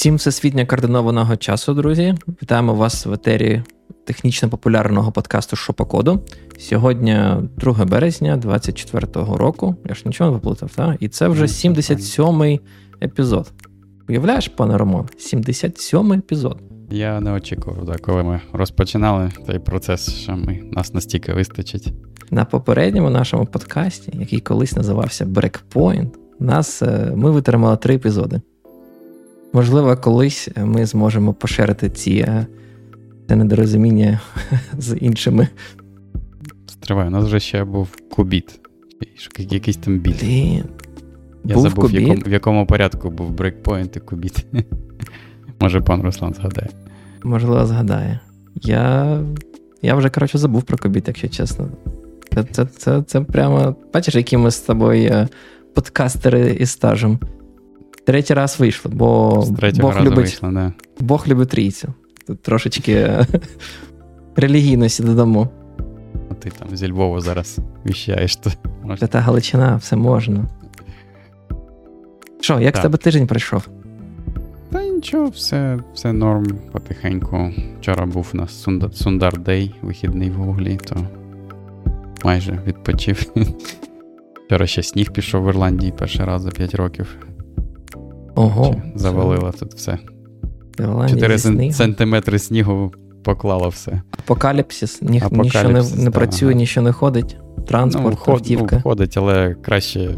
Всім всесвітньо координованого часу, друзі. Вітаємо вас в етері технічно популярного подкасту Шопокоду. Сьогодні 2 березня 24-го року. Я ж нічого не виплутав, так? І це вже 77-й епізод. Уявляєш, пане Роман, 77-й епізод. Я не очікував, да, коли ми розпочинали той процес, що ми, нас настільки вистачить. На попередньому нашому подкасті, який колись називався Breakpoint, нас, е, ми витримали три епізоди. Можливо, колись ми зможемо поширити ці е, це недорозуміння з іншими. Стривай, у нас вже ще був кубіт. Якийсь там біт. Ти... Я був забув, в якому, в якому порядку був брейкпоінт і кубіт. Може, пан Руслан згадає. Можливо, згадає. Я я вже, коротше, забув про кубіт, якщо чесно. Це це, це, це прямо. Бачиш, які ми з тобою е, подкастери із стажем. Третій раз вийшло, бо Бог любить вийшло, да. Бог любить трійцю. Тут трошечки е, релігійності додамо. А ти там зі Львова зараз віщаєш. то Та та Галичина, все можна. Що, як так. тебе тиждень пройшов? Та нічого, все все норм, потихеньку. Вчора був у нас Сундар Дей, вихідний в Гуглі, то майже відпочив. Вчора ще сніг пішов в Ірландії перший раз за 5 років. Ого. Завалило тут все. 4 сантиметри снігу поклало все. Апокаліпсис, Ні, Апокаліпсис нічого не, не працює, нічого не ходить. Транспорт, ну, автівка. Ну, ходить, але краще.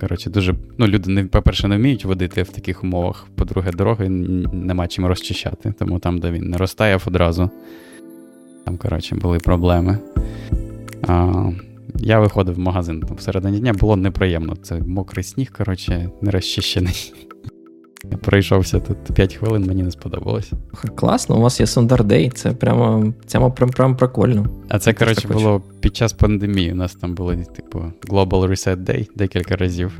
Коротше, дуже. Ну, люди, не, по-перше, не вміють водити в таких умовах. По-друге, дороги нема чим розчищати. Тому там, де він не розтаяв одразу. Там, коротше, були проблеми. А, Я виходив в магазин там всередині дня, було неприємно. Це мокрий сніг, коротше, не розчищений. Я пройшовся тут 5 хвилин, мені не сподобалось. Класно, у вас є Сундардей, це прямо це прям, прям прикольно. А це, коротше, було під час пандемії. У нас там було, типу, Global Reset Day декілька разів,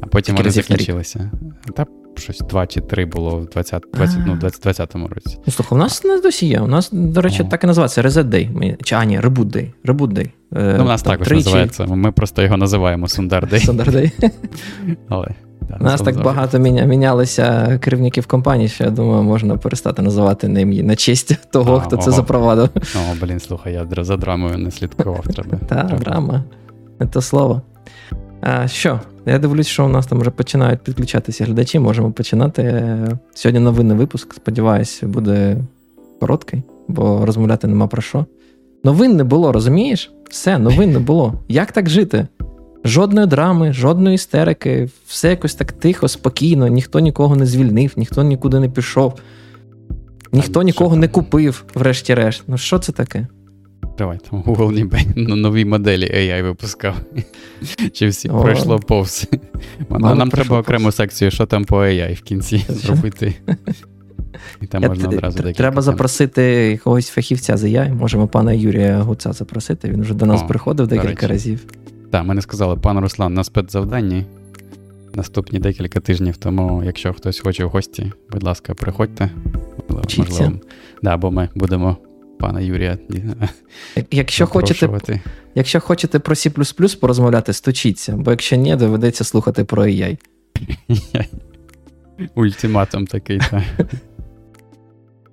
а потім вони закінчилися. Та щось два чи три було в 20, 20, ну, 2020 році. Ну, слухай, у нас не досі є. У нас, до речі, О. так і називається Reset Day. Чи, а, ні, Reboot Day. Reboot Day. Е, ну, у нас також називається. Ми просто його називаємо Sundar Day. Sundar Day. Але у нас так багато міня, мінялися керівників компанії, що я думаю, можна перестати називати ним на честь того, а, хто це запровадив. О, блін, слухай, я за драмою не слідкував. треба. Так, драма. Не то слово. А, Що? Я дивлюсь, що у нас там вже починають підключатися глядачі. Можемо починати. Сьогодні новинний випуск. Сподіваюсь, буде короткий, бо розмовляти нема про що. Новин не було, розумієш? Все, новин не було. Як так жити? Жодної драми, жодної істерики, все якось так тихо, спокійно, ніхто нікого не звільнив, ніхто нікуди не пішов, ніхто нікого не купив, врешті-решт. Ну що це таке? Давай, там Google ніби нові моделі AI випускав. Чи всі О, пройшло повз. Нам, нам треба окрему секцію, що там по AI в кінці зробити. І там можна одразу декілька. Треба запросити якогось фахівця з AI. Можемо пана Юрія Гуца запросити. Він вже до нас О, приходив декілька разів. Так, мене сказали, пан Руслан на спецзавданні наступні декілька тижнів, тому якщо хтось хоче в гості, будь ласка, приходьте. Можливо, да, бо ми будемо пана Юрія. Якщо хочете якщо хочете про C порозмовляти, стучіться, бо якщо ні, доведеться слухати про AI. Ультиматум такий, так.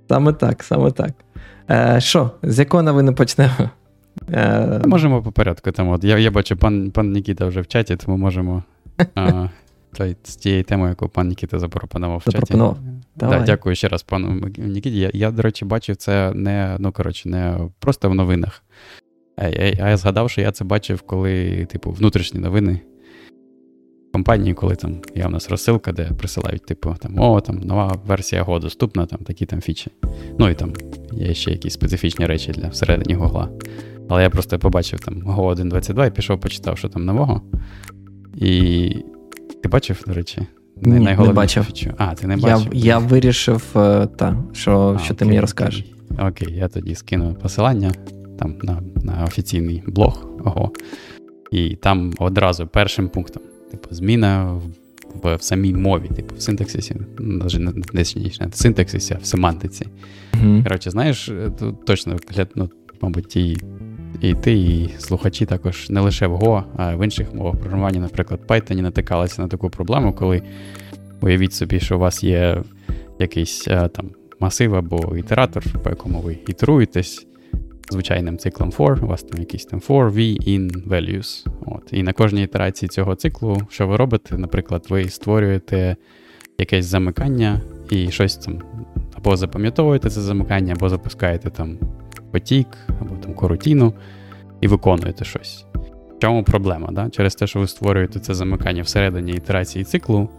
Саме так, саме так. Е, Що, з якої новини почнемо? Е... Можемо по порядку. Там, от, Я я бачу, пан пан Нікіта вже в чаті, тому можемо а, той, з тією темою, яку пан Нікіта запропонував в чаті. Да, Дякую ще раз, пану Нікіті. Я, я, до речі, бачив це не ну, коротше, не просто в новинах. А, а я згадав, що я це бачив, коли, типу, внутрішні новини компанії, коли там є у нас розсилка, де присилають, типу, там, о, там нова версія Go доступна, там такі там фічі. Ну і там є ще якісь специфічні речі для всередині Гугла. Але я просто побачив там Go 1.22 і пішов, почитав, що там нового. І ти бачив, до речі? Ні, не бачив. Фічу. А, ти не бачив? Я я вирішив, е, та, що а, що окей, ти мені розкажеш. Окей. окей, я тоді скину посилання там на на офіційний блог. Ого. І там одразу першим пунктом, типу, зміна в, в, в самій мові, типу, в синтаксисі, навіть не, не в синтаксисі, а в семантиці. Mm-hmm. Коротше, знаєш, е, тут точно ну, мабуть, ті і ти, і слухачі також не лише в Go, а в інших мовах програмування, наприклад, Python натикалися на таку проблему, коли Уявіть собі, що у вас є якийсь е, там масив або ітератор, по якому ви ітеруєтесь звичайним циклом for, у вас там якийсь там for, v, in, values. От. І на кожній ітерації цього циклу, що ви робите, наприклад, ви створюєте якесь замикання і щось там або запам'ятовуєте це замикання, або запускаєте там потік, або там корутіну і виконуєте щось. В чому проблема? Да? Через те, що ви створюєте це замикання всередині ітерації циклу,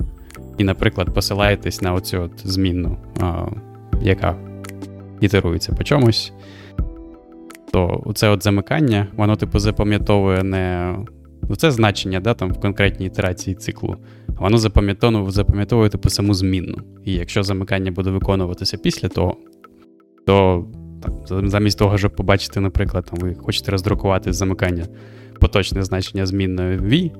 і, наприклад, посилаєтесь на оцю от змінну, а, яка ітерується по чомусь, то це от замикання, воно, типу, запам'ятовує не це значення да, там, в конкретній ітерації циклу, воно запам'ятовує типу, саму змінну. І якщо замикання буде виконуватися після того, то так, замість того, щоб побачити, наприклад, там, ви хочете роздрукувати замикання поточне значення змінної V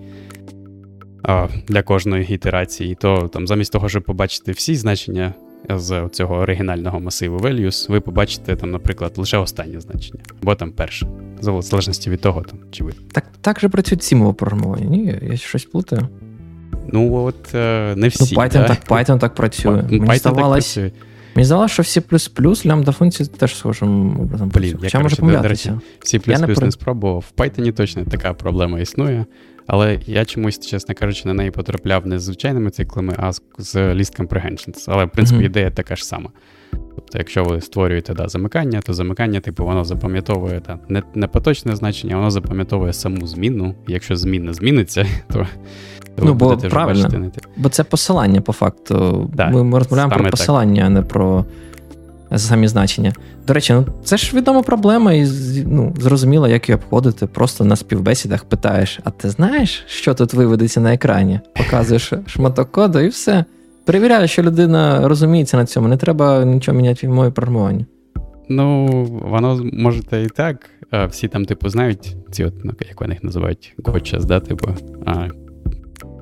а, для кожної ітерації, то там, замість того, щоб побачити всі значення з цього оригінального масиву values, ви побачите, там, наприклад, лише останнє значення, або там перше, в залежності від того, там, чи ви. Так так же працюють ці мови програмування. Ні, я щось плутаю. Ну, от е, не всі. Ну, Python так Python так працює. Python Мені здавалось, так працює. Мені здавалося, що C++ лямбда функції теж схожим образом Блін, Хоча може помилятися. C++ не, не спробував. В Python точно така проблема існує. Але я чомусь, чесно кажучи, на неї потрапляв не з звичайними циклами, а з, List Comprehensions. Але, в принципі, mm-hmm. ідея така ж сама. Тобто, якщо ви створюєте да, замикання, то замикання, типу, воно запам'ятовує да, не не поточне значення, воно запам'ятовує саму зміну. Якщо зміна зміниться, то. Ну, бо правильно, бачити, бо це посилання по факту. Да, ми, ми розмовляємо про посилання, так. а не про самі значення. До речі, ну це ж відома проблема, і ну, зрозуміло, як її обходити. Просто на співбесідах питаєш: а ти знаєш, що тут виведеться на екрані? Показуєш шматок коду і все. Перевіряю, що людина розуміється на цьому, не треба нічого міняти в мові програмування. Ну, воно може і так. Всі там, типу, знають, ці, от, ну, як вони їх називають, кочас, да, типу,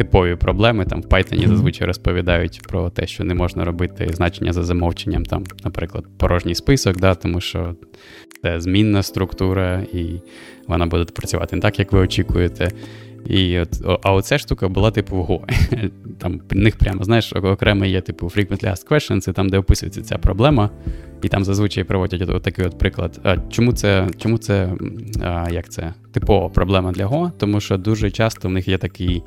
типові проблеми. Там в Python зазвичай розповідають про те, що не можна робити значення за замовченням, там, наприклад, порожній список, да, тому що це змінна структура, і вона буде працювати не так, як ви очікуєте. І от, А оця штука була типу в Go. Там в них прямо, знаєш, окремо є типу frequently asked questions, це там, де описується ця проблема, і там зазвичай проводять от, такий от приклад. А Чому це чому це, а, як це, типова проблема для Go? Тому що дуже часто в них є такий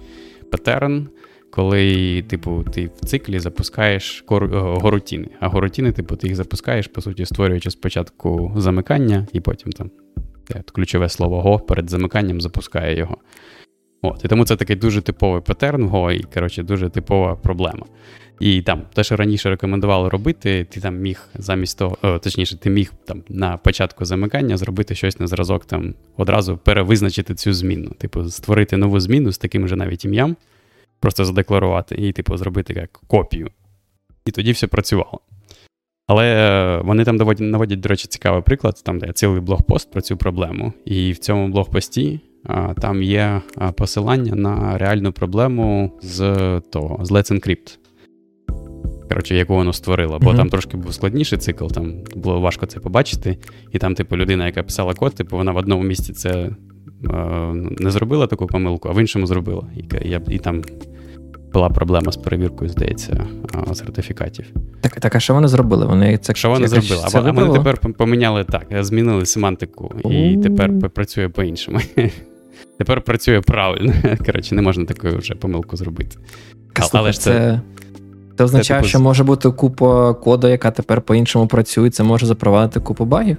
патерн, коли, типу, ти в циклі запускаєш. Е, горутіни. А горутіни, типу, ти їх запускаєш, по суті, створюючи спочатку замикання, і потім там ключове слово го перед замиканням запускає його. От, І тому це такий дуже типовий патерн го, і коротше, дуже типова проблема. І там, те, що раніше рекомендували робити, ти там міг замість того, о, точніше, ти міг там на початку замикання зробити щось на зразок, там одразу перевизначити цю зміну. Типу, створити нову зміну з таким же навіть ім'ям, просто задекларувати і, типу, зробити як копію. І тоді все працювало. Але е, вони там наводять, наводять, до речі, цікавий приклад, там де цілий блогпост про цю проблему. І в цьому блогпості а, там є посилання на реальну проблему з того, з Let's Encrypt коротше, яку воно створило. Бо mm-hmm. там трошки був складніший цикл, там було важко це побачити. І там, типу, людина, яка писала код, типу, вона в одному місці це е, не зробила таку помилку, а в іншому зробила. І, і, і там була проблема з перевіркою, здається, сертифікатів. Так, так, а що вони зробили? Вони це Що вони зробили? А вони тепер поміняли так, змінили семантику, і тепер працює по-іншому. Тепер працює правильно. Коротше, не можна таку вже помилку зробити. Але ж це це означає, це, типу... що може бути купа коду, яка тепер по-іншому працює, це може запровадити купу багів.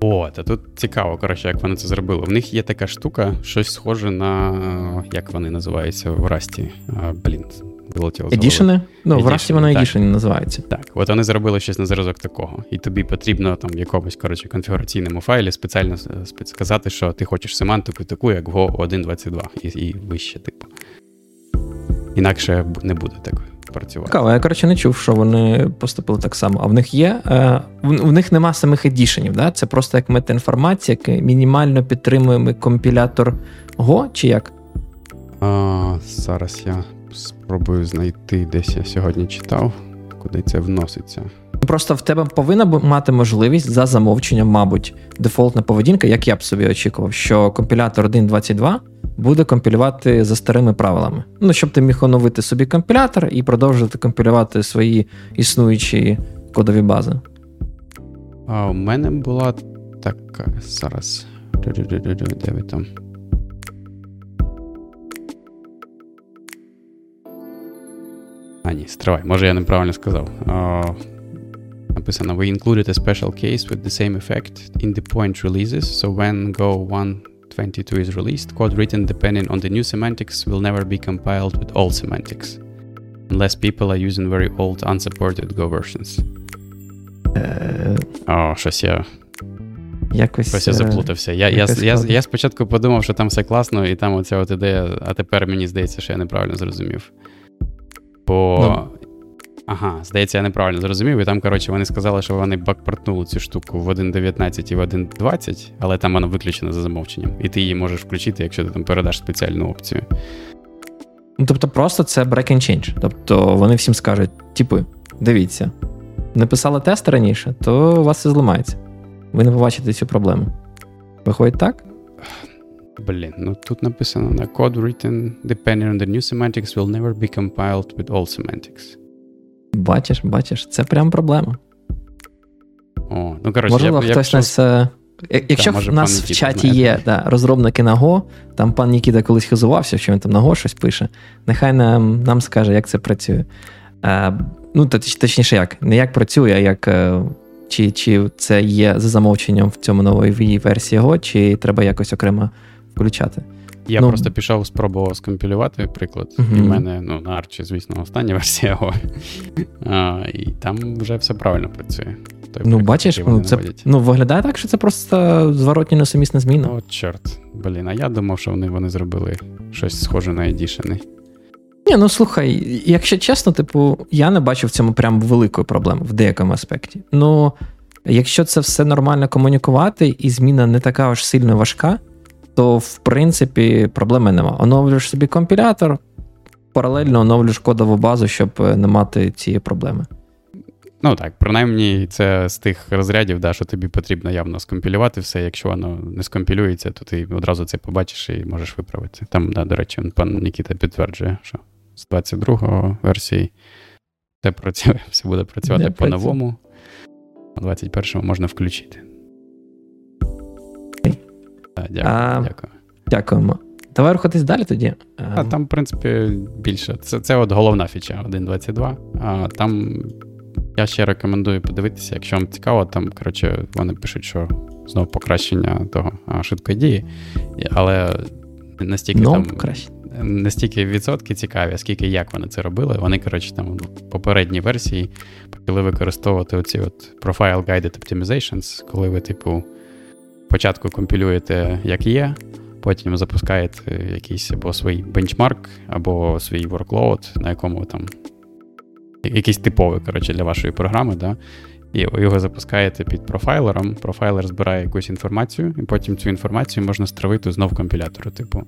О, та тут цікаво, коротше, як вони це зробили. В них є така штука, щось схоже на як вони називаються в Расті. Блін, вилетіло Едішени? Ну, в Расті воно Едішені називається. Так, от вони зробили щось на зразок такого. І тобі потрібно там в якомусь коротше, конфігураційному файлі спеціально сказати, що ти хочеш семантику таку, як в Go 1.22 і, і вище, типу. Інакше не буде такої працювати. Цікаво, я коротше не чув, що вони поступили так само. А в них є. Е, в, в них нема самих едішенів, да? це просто як метаінформація, яка мінімально підтримуємо компілятор Go, чи як? А, Зараз я спробую знайти, десь я сьогодні читав куди це вноситься. Просто в тебе повинна мати можливість за замовченням, мабуть, дефолтна поведінка, як я б собі очікував, що компілятор 1.22 буде компілювати за старими правилами. Ну, щоб ти міг оновити собі компілятор і продовжувати компілювати свої існуючі кодові бази. А у мене була така зараз. Де ви там? А, ні, стривай, може я неправильно сказав. Uh, написано: We included a special case with the same effect in the point releases. So when Go 122 is released, code written depending on the new semantics will never be compiled with old semantics. Unless people are using very old unsupported Go versions. О, щось я. Якось Щось я заплутався. Я я, я, я, спочатку подумав, що там все класно, і там оця от ідея, а тепер мені здається, що я неправильно зрозумів. Бо. Ага, здається, я неправильно зрозумів. І там, коротше, вони сказали, що вони бакпортнули цю штуку в 1.19 і в 1.20, але там вона виключена за замовченням. І ти її можеш включити, якщо ти там передаш спеціальну опцію. Ну, Тобто, просто це break and change. Тобто вони всім скажуть: типу, дивіться, не писали тест раніше, то у вас все зламається. Ви не побачите цю проблему. Виходить так? Блін, ну тут написано на code written depending on the new semantics will never be compiled with all semantics. Бачиш, бачиш, це прям проблема. О, ну коротше, Можливо, я, хтось якщо... нас. Е, якщо в нас в чаті є да, розробники на Go, там пан Нікіта колись хизувався, що він там на Go щось пише, нехай нам нам скаже, як це працює. Е, Ну, точніше, як, не як працює, а як. Е, чи чи це є за замовченням в цьому новій версії Go, чи треба якось окремо включати. Я ну, просто пішов, спробував скомпілювати приклад. Uh-huh. І в мене ну, на Arch, звісно, остання версія. А, І там вже все правильно працює. Той ну, бачиш, ну, це ну, виглядає так, що це просто зворотні несумісна зміна. О, чорт. Блін, а я думав, що вони вони зробили щось схоже на едішени. Ні, ну слухай, якщо чесно, типу, я не бачу в цьому прям великої проблеми в деякому аспекті. Ну, якщо це все нормально комунікувати, і зміна не така аж сильно важка, то в принципі проблеми нема. Оновлюєш собі компілятор, паралельно оновлюєш кодову базу, щоб е, не мати цієї проблеми. Ну так, принаймні, це з тих розрядів, да, що тобі потрібно явно скомпілювати все. Якщо воно не скомпілюється, то ти одразу це побачиш і можеш виправити. Там, да, до речі, пан Нікіта підтверджує, що з 22-го версії все працює, все буде працювати по-новому. У 21-му можна включити. Так, дякую, а, дякую. Дякуємо. Давай рухатись далі тоді. А Там, в принципі, більше. Це це от головна фіча 1.22. А там я ще рекомендую подивитися, якщо вам цікаво, там, коротше, вони пишуть, що знову покращення того швидкої дії, але настільки no, там. Покращення настільки відсотки цікаві, скільки як вони це робили. Вони, коротше, там в попередній версії почали використовувати оці от Profile Guided Optimizations, коли ви, типу, спочатку компілюєте як є, потім запускаєте якийсь або свій бенчмарк, або свій workload, на якому там якийсь типовий коротше, для вашої програми. да, і його запускаєте під профайлером. Профайлер збирає якусь інформацію, і потім цю інформацію можна стравити знов компілятору. Типу.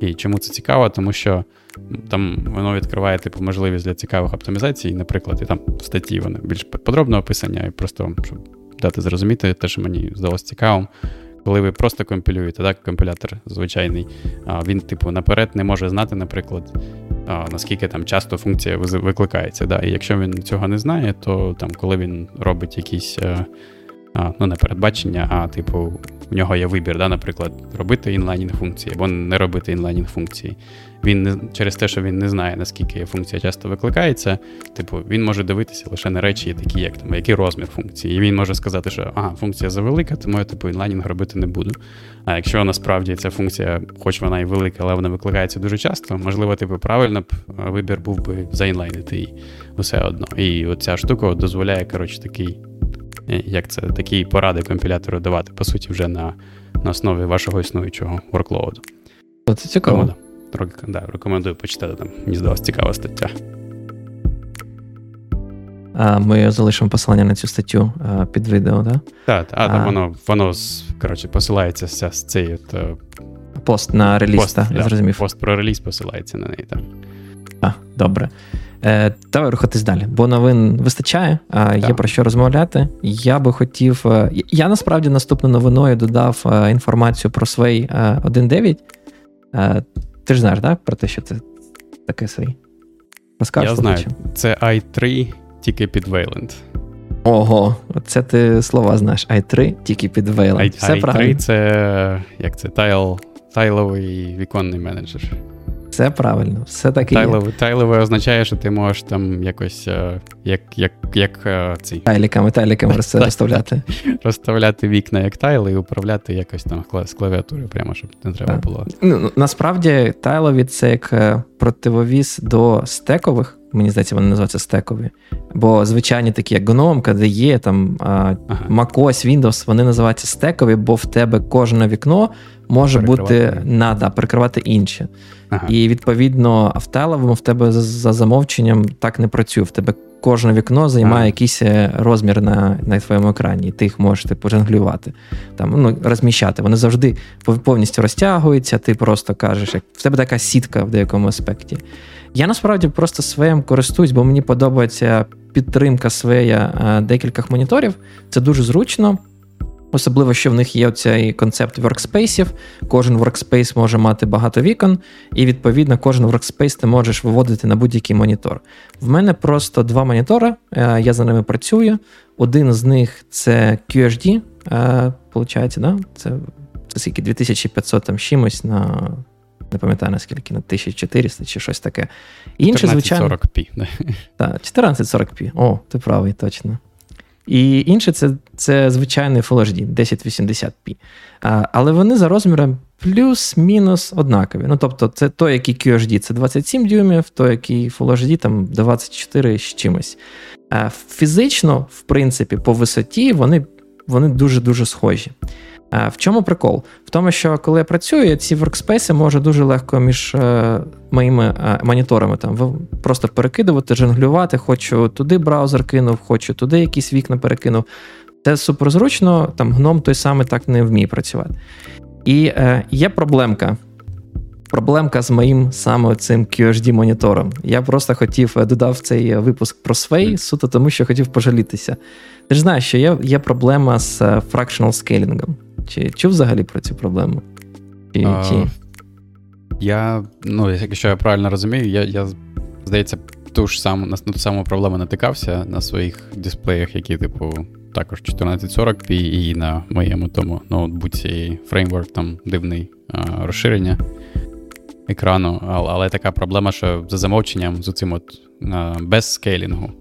І чому це цікаво? Тому що там воно відкриває типу, можливість для цікавих оптимізацій, наприклад, і там в статті вони більш подробно описання, і просто щоб дати зрозуміти те, що мені здалося цікавим. Коли ви просто компілюєте, так, компілятор звичайний, він, типу, наперед не може знати, наприклад, наскільки там часто функція викликається. Да? І якщо він цього не знає, то там, коли він робить якісь е, ну, не передбачення, а типу, в нього є вибір, да, наприклад, робити інлайнінг функції або не робити інлайнінг функції. Він не через те, що він не знає, наскільки функція часто викликається, типу, він може дивитися лише на речі, такі, як там, який розмір функції. І він може сказати, що ага, функція завелика, тому я типу інлайнінг робити не буду. А якщо насправді ця функція, хоч вона і велика, але вона викликається дуже часто, можливо, типу, правильно б вибір був би заінлайнити її все одно. І оця штука дозволяє, коротше, такий як це такі поради компілятору давати, по суті, вже на на основі вашого існуючого workload. Це цікаво. Тому, да, Рекомендую почитати там. Мені здалася цікава стаття. А, Ми залишимо посилання на цю статтю під відео, так? Так, а, там воно воно коротше, посилається з цей от, е, пост на реліз, пост, так, я зрозумів. Пост про реліз посилається на неї. так. А, Добре. Е, Давай рухатись далі, бо новин вистачає, а є про що розмовляти. Я би хотів. Е, я насправді наступною новиною додав е, інформацію про свій 1.9. Ти ж знаєш, так? Про те, що це таке свій? Розкажеш? Я знаю. Це i3, тільки під Вейленд. Ого, це ти слова знаєш. i3, тільки під Вейленд. Все i3 правильно. це як це? Тайл, тайловий віконний менеджер. Все правильно, все таки Тайлове, тайлове означає, що ти можеш там якось е, як як, як цей... Тайліками, тайліками розставляти. Розставляти вікна як тайли і управляти якось там з клавіатури, прямо, щоб не треба так. було. Ну, ну, Насправді, тайлові це як е, противовіз до стекових. Мені здається, вони називаються стекові. Бо звичайні такі, як GNOME, KDE, там, ага. MacOS, Windows, вони називаються стекові, бо в тебе кожне вікно може бути на да, перекривати інше. Ага. І відповідно в телевому в тебе за, за замовченням так не працює. В тебе кожне вікно займає ага. якийсь е, розмір на на твоєму екрані, і ти їх можеш типу, жонглювати, там, ну, розміщати. Вони завжди повністю розтягуються, ти просто кажеш, як в тебе така сітка в деякому аспекті. Я насправді просто своїм користуюсь, бо мені подобається підтримка своя е, декількох моніторів. Це дуже зручно. Особливо, що в них є цей концепт workspace. Кожен workspace може мати багато вікон, і відповідно кожен workspace ти можеш виводити на будь-який монітор. В мене просто два монітори, е, я за ними працюю. Один з них це QHD, виходить, е, да? це це скільки 2500 там чимось на. Не пам'ятаю наскільки, на 1400 чи щось таке. Інше, 1440p. Так, 1440p. О, ти правий, точно. І інше це це звичайний Full HD 1080p. А, Але вони за розміром плюс-мінус однакові. Ну, тобто, це той, який QHD це 27 дюймів, той, який Full HD там 24 з чимось. А Фізично, в принципі, по висоті вони вони дуже-дуже схожі. В чому прикол? В тому, що коли я працюю, ці воркспейси можу дуже легко між е, моїми е, моніторами там просто перекидувати, жонглювати, хочу туди браузер кинув, хочу туди якісь вікна перекинув. Це суперзручно, там гном той самий так не вміє працювати. І е, є проблемка. Проблемка з моїм саме цим QHD-монітором. Я просто хотів е, додав цей випуск про Sway, суто тому, що хотів пожалітися. Ти ж знаєш, що є є проблема з fractional скейлінгом. Чи чув взагалі про цю проблему? Чи, а, чи... Я, ну, якщо я правильно розумію, я, я здається, ту ж саму, на, ту саму проблему натикався на своїх дисплеях, які, типу, також 1440p, і на моєму тому ноутбуці фреймворк там дивний а, розширення екрану. Але, але така проблема, що за замовченням з цим от а, без скейлінгу.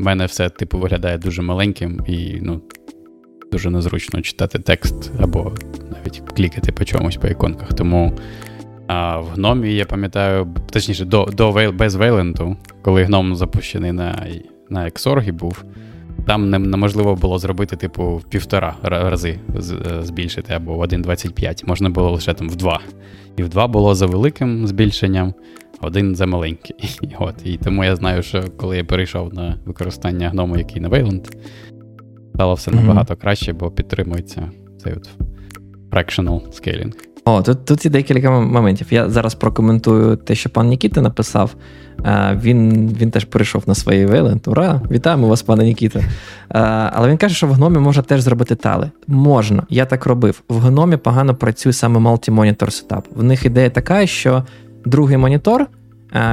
У мене все, типу, виглядає дуже маленьким і ну, дуже незручно читати текст або навіть клікати по чомусь по іконках. Тому а, в гномі, я пам'ятаю, точніше, до, до без Вейленту, коли гном запущений на на Xorg був, там неможливо було зробити, типу, в півтора рази е, збільшити або в 1,25. Можна було лише там в два. І в два було за великим збільшенням, один за маленький. От, І тому я знаю, що коли я перейшов на використання гному, який на Wayland, стало все набагато mm-hmm. краще, бо підтримується цей от fractional scaling. О, тут тут є декілька моментів. Я зараз прокоментую те, що пан Нікіта написав. Він він теж перейшов на своїй Вейлент. Ура! Вітаємо вас, пане Нікіта. Але він каже, що в гномі можна теж зробити тали. Можна, я так робив. В гномі погано працює саме multi-monitor сетап. В них ідея така, що другий монітор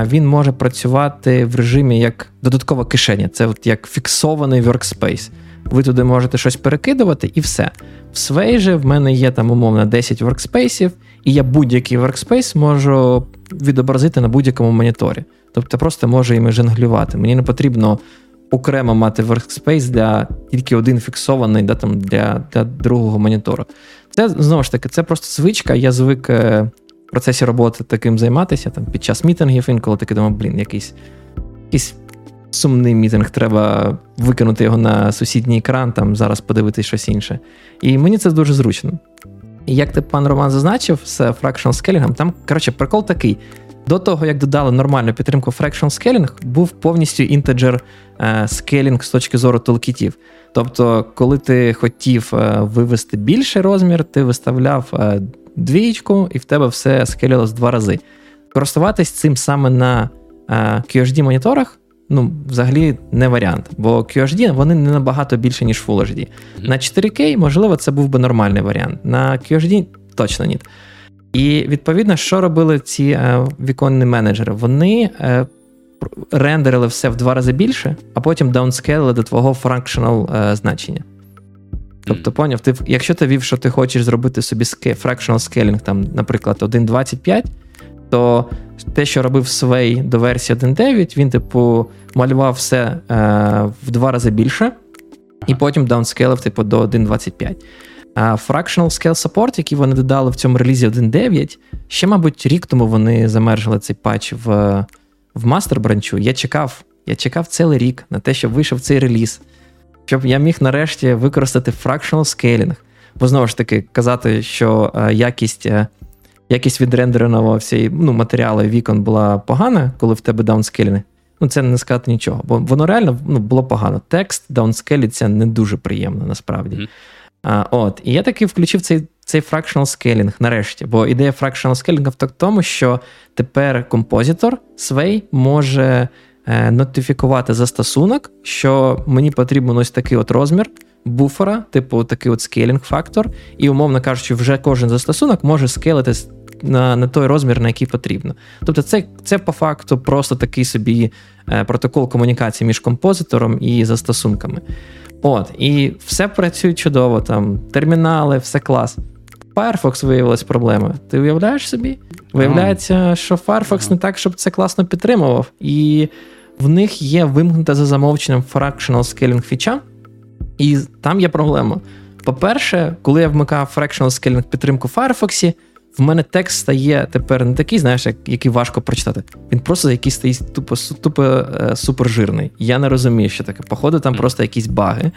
він може працювати в режимі як додаткова кишеня. Це от як фіксований workspace. Ви туди можете щось перекидувати і все. В Sway же в мене є там умовно 10 воркспейсів, і я будь-який воркспейс можу відобразити на будь-якому моніторі. Тобто просто можу їм жонглювати. Мені не потрібно окремо мати workspace для тільки один фіксований да, там, для для другого монітору. Це знову ж таки, це просто звичка. Я звик е, в процесі роботи таким займатися там, під час мітингів, інколи таки думаю, блін, якийсь якийсь сумний мітинг, треба викинути його на сусідній екран, там зараз подивитись щось інше. І мені це дуже зручно. І як ти пан Роман зазначив з Fractional Scaling, там, коротше, прикол такий. До того, як додали нормальну підтримку Fractional Scaling, був повністю інтеджер скелінг з точки зору толкітів. Тобто, коли ти хотів е, вивести більший розмір, ти виставляв е, двічку, і в тебе все скелілось два рази. Користуватись цим саме на QHD-моніторах ну, взагалі не варіант. Бо QHD вони не набагато більше, ніж Full HD. На 4K, можливо, це був би нормальний варіант. На QHD точно ні. І відповідно, що робили ці е, віконні менеджери? Вони е, рендерили все в два рази більше, а потім даунскейлили до твого фракшнал е, значення. Тобто, поняв, ти, якщо ти вів, що ти хочеш зробити собі fractional scaling, там, наприклад, 1.25, то те, що робив Sway до версії 1.9, він, типу, малював все е, в два рази більше, і потім даунскейлив, типу, до 1.25. А Fractional Scale Support, який вони додали в цьому релізі 1.9, ще, мабуть, рік тому вони замержили цей патч в в мастер бранчу. Я чекав, я чекав цілий рік на те, щоб вийшов цей реліз, щоб я міг нарешті використати Fractional Scaling. Бо знову ж таки, казати, що е, якість е, якість відрендереного всієї ну, матеріалу вікон була погана, коли в тебе даунскелінг, ну це не сказати нічого. Бо воно реально ну, було погано. Текст даунскеліться не дуже приємно насправді. Mm-hmm. А, от, І я таки включив цей цей fractional scaling нарешті. Бо ідея fractional scaling в тому, що тепер композитор Sway може е, нотифікувати застосунок, що мені потрібен ось такий от розмір буфера, типу такий от скейлінг фактор, і, умовно кажучи, вже кожен застосунок може скейлити на на той розмір, на який потрібно. Тобто, це це по факту просто такий собі е, протокол комунікації між композитором і застосунками. От, І все працює чудово, там, термінали, все клас. Firefox виявилась проблемою. Ти уявляєш собі? Виявляється, що Firefox не так, щоб це класно підтримував. І в них є вимкнута за замовченням fractional scaling фіча, і там є проблема. По-перше, коли я вмикав fractional scaling підтримку в Firefox, в мене текст стає тепер не такий, знаєш, який важко прочитати. Він просто якийсь стоїть тупо тупо е, супержирний. Я не розумію, що таке. Походу, там просто якісь баги,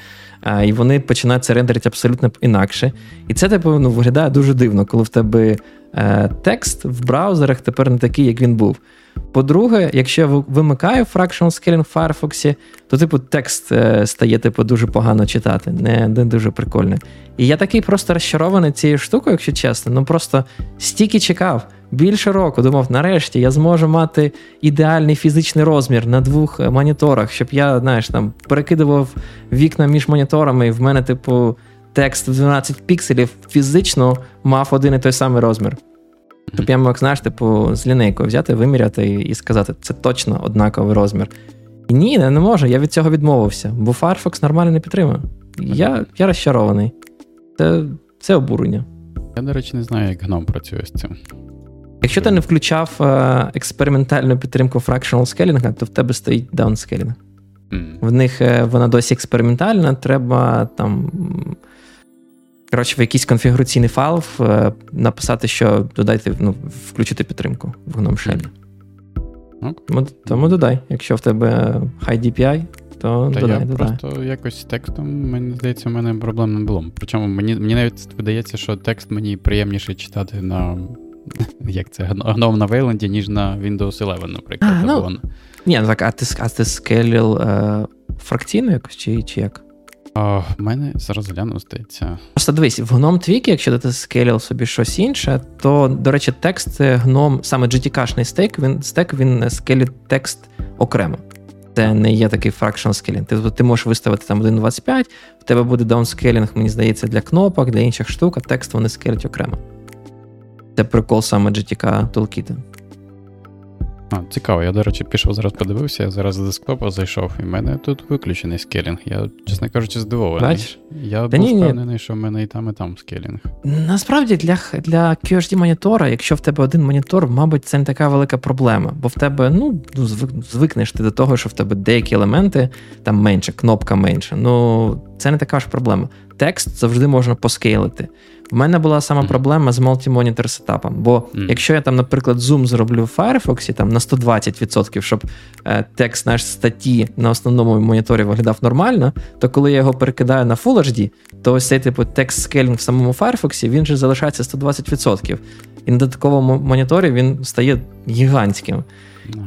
і вони починають це рендерити абсолютно інакше. І це типу, ну, виглядає дуже дивно, коли в тебе е, текст в браузерах тепер не такий, як він був. По-друге, якщо я вимикаю fractional scaling в Firefox, то типу текст е, стає типу, дуже погано читати, не, не дуже прикольний. І я такий просто розчарований цією штукою, якщо чесно. Ну просто стільки чекав. Більше року думав, нарешті я зможу мати ідеальний фізичний розмір на двох е, моніторах, щоб я, знаєш, там перекидував вікна між моніторами, і в мене, типу, текст в 12 пікселів фізично мав один і той самий розмір. Тобто я мог, знаєш, типу, з лінейкою взяти, виміряти і сказати, це точно однаковий розмір. І ні, я не можу, я від цього відмовився, бо Firefox нормально не підтримує. Я я розчарований. Це це обурення. Я, до речі, не знаю, як гном працює з цим. Якщо ти не включав е, експериментальну підтримку fractional scaling, то в тебе стоїть downscaling. Mm. В них е, вона досі експериментальна, треба там Коротше, в якийсь конфігураційний файл е, написати, що додайте, ну, включити підтримку в GNOME Shell. Okay. Тому, тому додай. Якщо в тебе high DPI, то Та додай. Я додай. Просто якось текстом, мені здається, в мене проблем не було. Причому мені мені навіть видається, що текст мені приємніше читати на як це, GNOME на Wayland, ніж на Windows 11, наприклад. А, ну, Ні, ну так, а ти а ти скеліл е, фракційно якось чи, чи як? В мене зараз гляну, здається. Просто дивись, в гном твікі, якщо ти скеліл собі щось інше, то, до речі, текст гном, саме GTK-шний стек, він стек він скелить текст окремо. Це не є такий fractional скелінг. Ти ти можеш виставити там 1.25, в тебе буде даунскелінг, мені здається, для кнопок, для інших штук, а текст вони скелять окремо. Це прикол саме GTK Toolkit. А, Цікаво, я, до речі, пішов зараз подивився, я зараз з десктопа зайшов, і в мене тут виключений скелінг. Я, чесно кажучи, здивований. Бач? Я Та був ні, впевнений, ні. що в мене і там, і там скелінг. Насправді, для для QHD монітора, якщо в тебе один монітор, мабуть, це не така велика проблема. Бо в тебе, ну, ну звикнеш ти до того, що в тебе деякі елементи там менше, кнопка менше. Ну, це не така ж проблема. Текст завжди можна по scale ити. В мене була сама mm-hmm. проблема з multi-monitor setup ом. Бо mm-hmm. якщо я там, наприклад, zoom зроблю в Firefox там на 120%, щоб е, текст наш статті на основному моніторі виглядав нормально, то коли я його перекидаю на Full HD, то ось цей типу text scaling в самому Firefox, він же залишається 120%. І на додатковому моніторі він стає гігантським.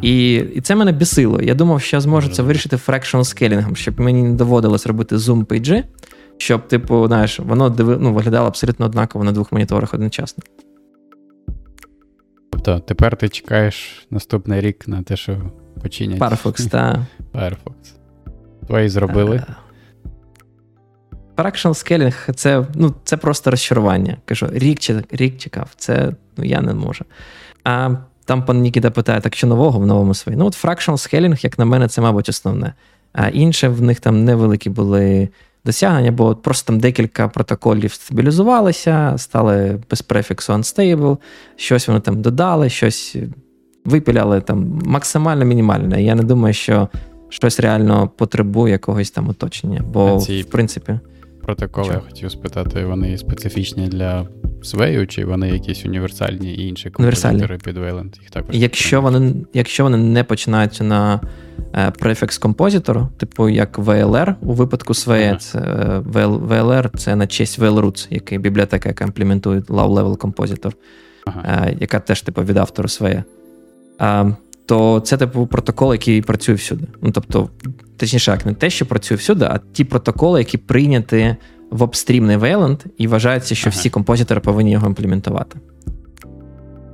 І і це мене бісило. Я думав, що я зможу це вирішити fractional scaling ом, щоб мені не доводилось робити zoom пейджі щоб, типу, знаєш, воно диви, ну, виглядало абсолютно однаково на двох моніторах одночасно. Тобто тепер ти чекаєш наступний рік на те, що починять. Firefox, так. Firefox. Твої зробили. Fractional scaling це ну, це просто розчарування. Кажу, рік рік чекав, це ну, я не можу. А там пан Нікіта питає, так що нового в новому свої. Ну, от fractional scaling, як на мене, це, мабуть, основне. А інше в них там невеликі були досягнення, бо просто там декілька протоколів стабілізувалися, стали без префіксу unstable, щось вони там додали, щось випіляли там максимально мінімальне. Я не думаю, що щось реально потребує якогось там уточнення. Бо, ці в принципі. Протоколи Чого? я хотів спитати, вони специфічні для Свею, чи вони якісь універсальні і інші композитори під? Їх також якщо вони якщо вони не починаються на префікс композитору, типу як VLR, у випадку ага. це е, VLR це на честь VLRoots, який бібліотека, яка імплементує low-level композитор, ага. е, яка теж типу від Sway. Е, то це типу протокол, який працює всюди. Ну тобто, точніше, як не те, що працює всюди, а ті протоколи, які прийняті в обстрімний Wayland, і вважається, що ага. всі композитори повинні його імплементувати.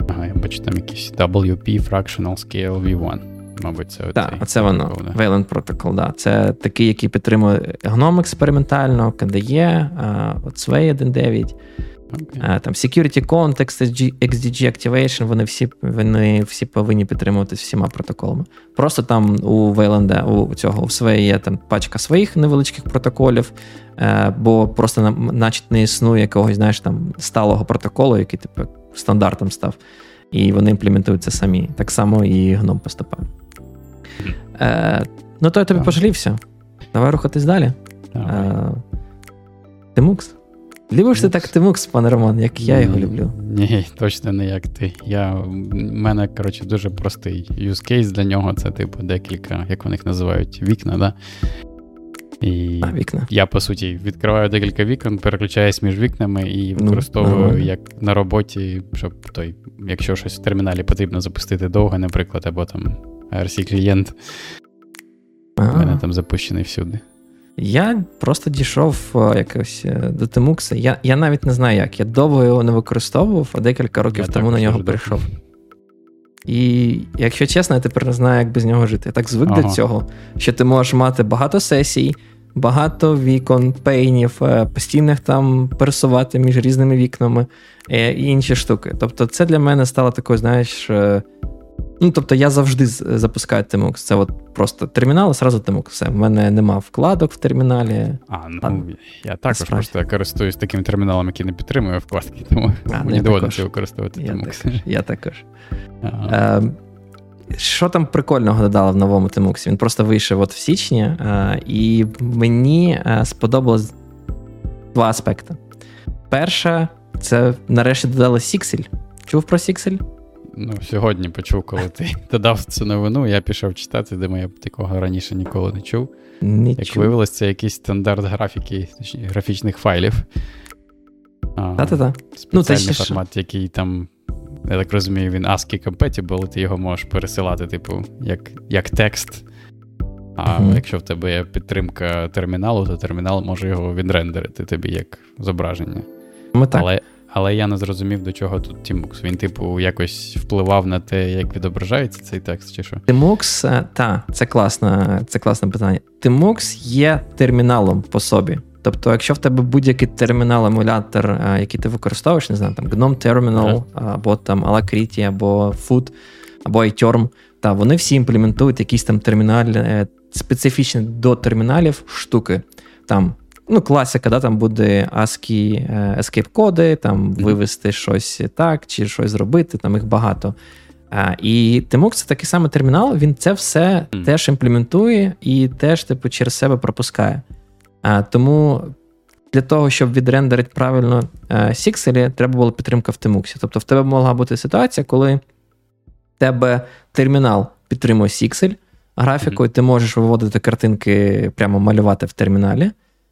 Ага, я бачу, там якийсь WP Fractional Scale V1. Мабуть, це Так, це воно. Wayland Protocol, да. Це такий, який підтримує GNOME експериментально, KDE, Sway 1.9. Okay. Там Security Context, XDG Activation, вони всі вони всі повинні підтримуватися всіма протоколами. Просто там у Wayland, у цього у своєї є там пачка своїх невеличких протоколів, е, бо просто наче не існує якогось, знаєш, там сталого протоколу, який типу стандартом став. І вони імплементують це самі. Так само і гном поступає. Е, Ну, то я тобі пожалівся. Давай рухатись далі. Е, Тимукс. Любиш ти так Тимукс, пане Роман, як я його люблю? Ні, точно не як ти. Я, У мене, коротше, дуже простий use case для нього. Це, типу, декілька, як вони їх називають, вікна, да? І а, вікна. я, по суті, відкриваю декілька вікон, переключаюсь між вікнами і ну, використовую ну, як на роботі, щоб той, якщо щось в терміналі потрібно запустити довго, наприклад, або там rc клієнт у мене там запущений всюди. Я просто дійшов е, якось е, до Тимукса. Я я навіть не знаю як. Я довго його не використовував, а декілька років я тому на нього прийшов. І якщо чесно, я тепер не знаю, як без нього жити. Я так звик ага. до цього, що ти можеш мати багато сесій, багато вікон, пейнів, е, постійних там пересувати між різними вікнами і інші штуки. Тобто, це для мене стало такою, знаєш. Ну, тобто я завжди запускаю Tmux. Це от просто термінал, і зразу Tmux. Все. В мене нема вкладок в терміналі. А, ну а, я також справді. просто користуюсь таким терміналом, який не підтримує вкладки, тому а, мені доводиться використовувати я Також, я також. Ага. Е, що там прикольного додали в новому Tmux? Він просто вийшов от в січні, е, і мені е, сподобалось два аспекти. Перше, це нарешті додали Sixel. Чув про Sixel? Ну, сьогодні почув, коли ти додав цю новину, я пішов читати, де я такого раніше ніколи не чув. Не Як чув. виявилось, це якийсь стандарт графіки, графічних файлів. Та-та-та. Спеціальний ну, формат, ж... який там, я так розумію, він ASCII compatible, ти його можеш пересилати, типу, як як текст. А uh-huh. якщо в тебе є підтримка терміналу, то термінал може його відрендерити тобі як зображення. Ми так. Але але я не зрозумів, до чого тут Тімукс. Він, типу, якось впливав на те, як відображається цей текст, чи що? Тимукс, е, так, це класне, це класне питання. Тимукс є терміналом по собі. Тобто, якщо в тебе будь-який термінал-емулятор, е, який ти використовуєш, не знаю, там GNOME Terminal, або там Alacrity, або Food, або iTerm, та вони всі імплементують якісь там терміналі, е, специфічні до терміналів штуки. Там Ну, класика, да, там буде ASCII е, escape коди, там mm-hmm. вивести щось так, чи щось зробити, там їх багато. А, І Tmux це такий самий термінал, він це все mm-hmm. теж імплементує і теж типу, через себе пропускає. А, Тому для того, щоб відрендерити правильно сікселі, е, треба була підтримка в Tmux. Тобто в тебе могла бути ситуація, коли в тебе термінал підтримує сіксель, графікою, mm-hmm. ти можеш виводити картинки, прямо малювати в терміналі.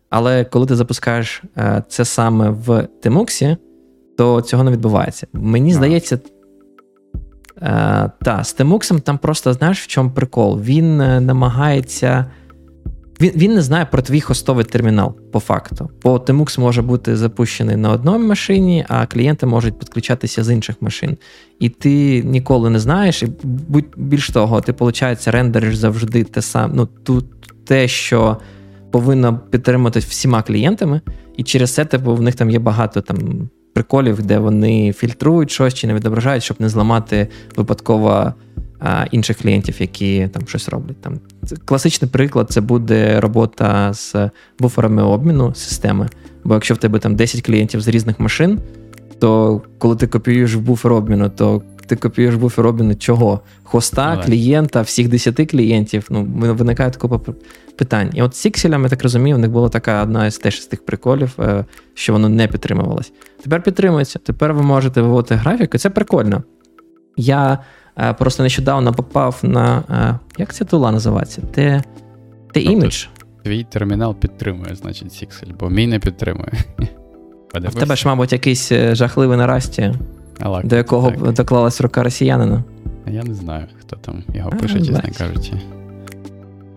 Але коли ти запускаєш е, це саме в Тимуксі, то цього не відбувається. Мені а. здається, е, та, з Тимуксом там просто знаєш, в чому прикол? Він е, намагається він він не знає про твій хостовий термінал по факту. Бо Tmux може бути запущений на одній машині, а клієнти можуть підключатися з інших машин. І ти ніколи не знаєш, і будь більш того, ти, виходить, рендериш завжди те саме, ну, тут те, що повинно підтримуватись всіма клієнтами, і через це типу, в них там є багато там приколів, де вони фільтрують щось чи не відображають, щоб не зламати випадково а, інших клієнтів, які там щось роблять. Там Класичний приклад це буде робота з буферами обміну системи. Бо якщо в тебе там 10 клієнтів з різних машин, то коли ти копіюєш в буфер обміну, то ти копіюєш буфер обміну чого? Хоста, ну, клієнта, всіх 10 клієнтів. Ну, виникає купа питань. І от з Sixel ем, я так розумію, в них була така одна із теж з тих приколів, е, що воно не підтримувалось. Тепер підтримується. Тепер ви можете виводити графіку. Це прикольно. Я е, просто нещодавно попав на. Е, як ця tool а називається? Те імідж. Твій термінал підтримує, значить, Sixel, бо мій не підтримує. В тебе ж, мабуть, якийсь жахливий нарасті, Алак, до якого так. доклалась рука росіянина. Я не знаю, хто там його а, пише, чесно кажучи.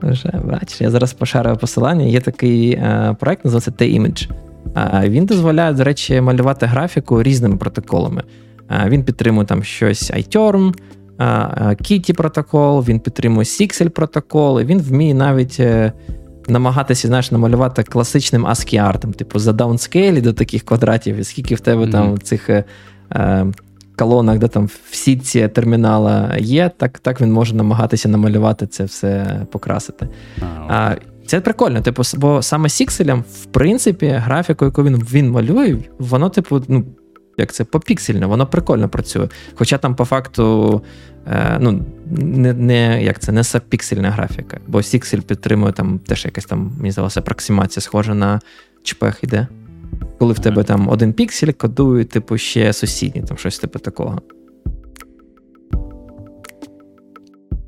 Вже бачиш, я зараз пошарю посилання. Є такий е, проект, називається T-Image. Е, він дозволяє, до речі, малювати графіку різними протоколами. Е, він підтримує там щось iTerm, е, Kitty протокол, він підтримує Sixel протокол, і він вміє навіть е, намагатися знаєш, намалювати класичним ASCII артом, типу за даунскейлі до таких квадратів, і скільки в тебе mm-hmm. там цих. Е, колонах, де там в сітці термінала є, так так він може намагатися намалювати це все покрасити. А, Це прикольно, типу, бо саме Сікселям, в принципі, графіку, яку він він малює, воно, типу, ну, як це попіксельно, воно прикольно працює. Хоча там, по факту, е, ну, не не, як це, не сапіксельна графіка, бо Сіксель підтримує там теж якась там, мені здалося, апроксимація, схожа на чпех іде. Коли в тебе там один піксель кодує, типу, ще сусідній, там щось типу такого.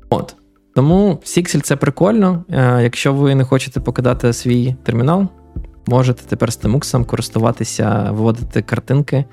От. Тому Sixel це прикольно. Е, якщо ви не хочете покидати свій термінал, можете тепер з Temux користуватися, виводити картинки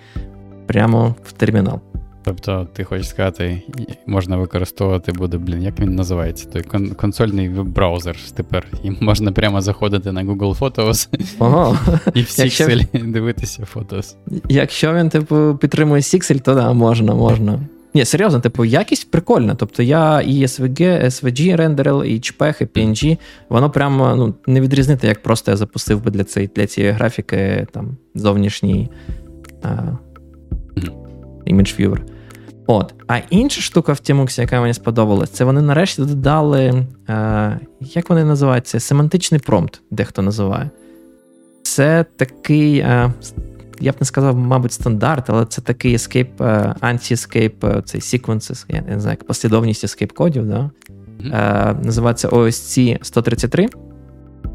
прямо в термінал. Тобто, ти хочеш сказати, можна використовувати буде, блін, як він називається? Той кон- консольний веб-браузер тепер. І можна прямо заходити на Google Photos Ого. і в Sixel Якщо... дивитися Photos. Якщо він, типу, підтримує Sixel, то да, можна, можна. Ні, серйозно, типу, якість прикольна. Тобто я і SVG, SVG рендерил, і JPEG, і PNG, воно прямо ну, не відрізнити, як просто я запустив би для цієї для цієї графіки там зовнішній а, image viewer. От. А інша штука в Tmux, яка мені сподобалась, це вони нарешті додали, е, як вони називаються? Семантичний промпт, дехто називає. Це такий, е, я б не сказав, мабуть, стандарт, але це такий escape, е, anti-escape, е, цей sequences, я не знаю, як послідовність escape кодів, да? Е, називається OSC 133.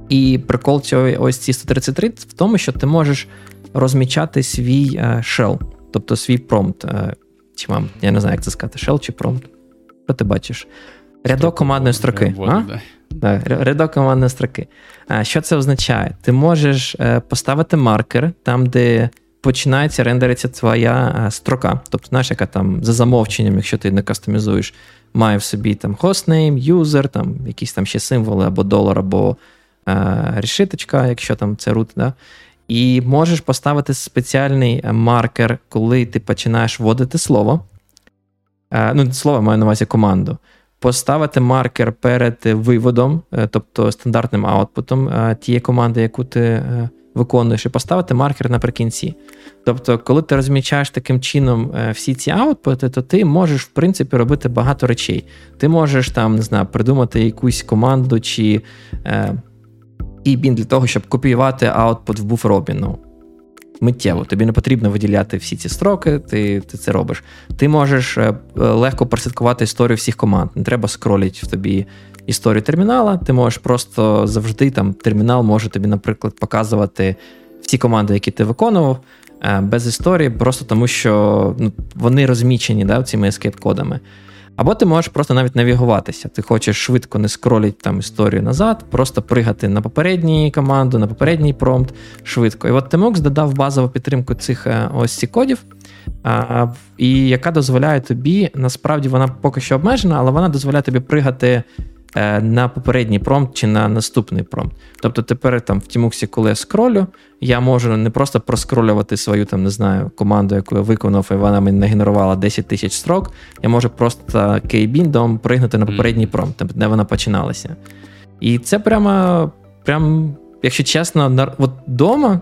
І прикол цього OSC 133 в тому, що ти можеш розмічати свій е, shell, тобто свій промпт. Чи вам, я не знаю, як це сказати, shell чи prompt. Що ти бачиш? Рядок командної строки. а? Да. Рядок командної строки. А, Що це означає? Ти можеш е, поставити маркер там, де починається рендериться твоя е, строка. Тобто, знаєш, яка там за замовченням, якщо ти не кастомізуєш, має в собі там hostname, юзер, там якісь там ще символи, або долар, або е, решіточка, якщо там це root, да? І можеш поставити спеціальний е, маркер, коли ти починаєш вводити слово. Е, ну, слово маю на увазі команду. Поставити маркер перед виводом, е, тобто стандартним аутпутом тієї команди, яку ти виконуєш, і поставити маркер наприкінці. Тобто, коли ти розмічаєш таким чином всі ці аутпути, то ти можеш, в принципі, робити багато речей. Ти можеш там, не знаю, придумати якусь команду чи і бін для того, щоб копіювати аутпут в буфер обміну. Миттєво, тобі не потрібно виділяти всі ці строки, ти ти це робиш. Ти можеш е, легко прослідкувати історію всіх команд. Не треба скролити в тобі історію термінала. Ти можеш просто завжди там термінал може тобі, наприклад, показувати всі команди, які ти виконував, е, без історії, просто тому що ну, вони розмічені да, цими escape-кодами. Або ти можеш просто навіть навігуватися. Ти хочеш швидко не скролити там історію назад, просто пригати на попередню команду, на попередній промпт швидко. І от Tmux додав базову підтримку цих е, ось ці кодів, і яка дозволяє тобі, насправді вона поки що обмежена, але вона дозволяє тобі пригати на попередній промпт чи на наступний промпт. Тобто тепер там в Тімуксі, коли я скролю, я можу не просто проскролювати свою там, не знаю, команду, яку я виконав, і вона мені нагенерувала 10 тисяч строк. Я можу просто кейбіндом пригнути на попередній промпт, де вона починалася. І це прямо, прям, якщо чесно, на, от вдома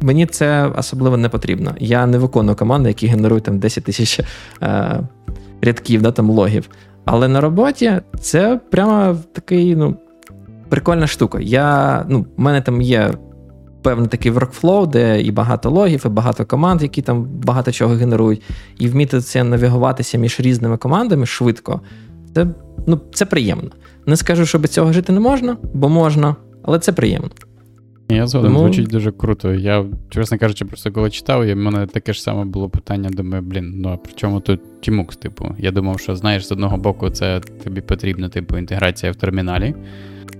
мені це особливо не потрібно. Я не виконую команди, які генерують там 10 тисяч е, рядків, да, там логів. Але на роботі це прямо такий, ну, прикольна штука. Я, ну, в мене там є певний такий workflow, де і багато логів, і багато команд, які там багато чого генерують. І вміти це навігуватися між різними командами швидко. Це ну, це приємно. Не скажу, що без цього жити не можна, бо можна, але це приємно. Я згодом Тому... звучить дуже круто. Я, чесно кажучи, просто коли читав, і в мене таке ж саме було питання. Думаю, блін, ну а при чому тут Тімукс? Типу, я думав, що знаєш, з одного боку, це тобі потрібна, типу, інтеграція в терміналі,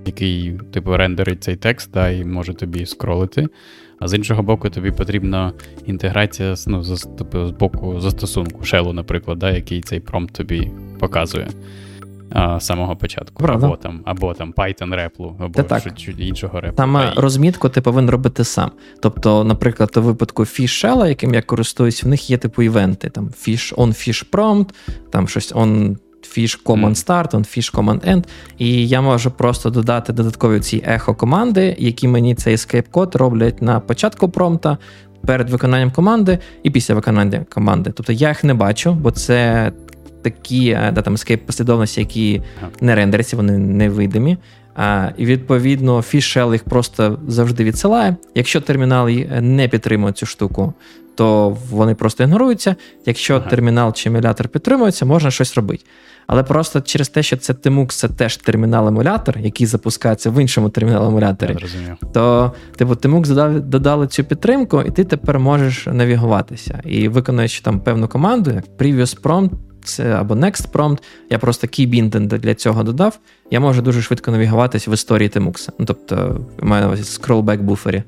який, типу, рендерить цей текст, да, і може тобі скролити. А з іншого боку, тобі потрібна інтеграція ну, з, типу, з боку застосунку, шелу, наприклад, да, який цей промпт тобі показує а, самого початку. Правда. Або там або там Python реплу, або Та так. іншого реплу. Там а розмітку ти повинен робити сам. Тобто, наприклад, у випадку Shell, яким я користуюсь, в них є типу івенти. Там Fish on Fish Prompt, там щось on Fish Command Start, on Fish Command End. І я можу просто додати додаткові ці ехо команди, які мені цей escape код роблять на початку промпта. Перед виконанням команди і після виконання команди. Тобто я їх не бачу, бо це такі е, да, там escape послідовності, які не рендеряться, вони невидимі. А, І відповідно, фішел їх просто завжди відсилає. Якщо термінал е, не підтримує цю штуку, то вони просто ігноруються. Якщо ага. термінал чи емулятор підтримується, можна щось робити. Але просто через те, що це Tmux це теж термінал-емулятор, який запускається в іншому термінал-емуляторі, то типу Tmux додали, додали цю підтримку, і ти тепер можеш навігуватися. І виконуючи там певну команду, як previous prompt, це або Next Prompt, я просто keybinding для цього додав, я можу дуже швидко навігуватись в історії Tmux. Ну, тобто, маю на увазі scrollback буфері.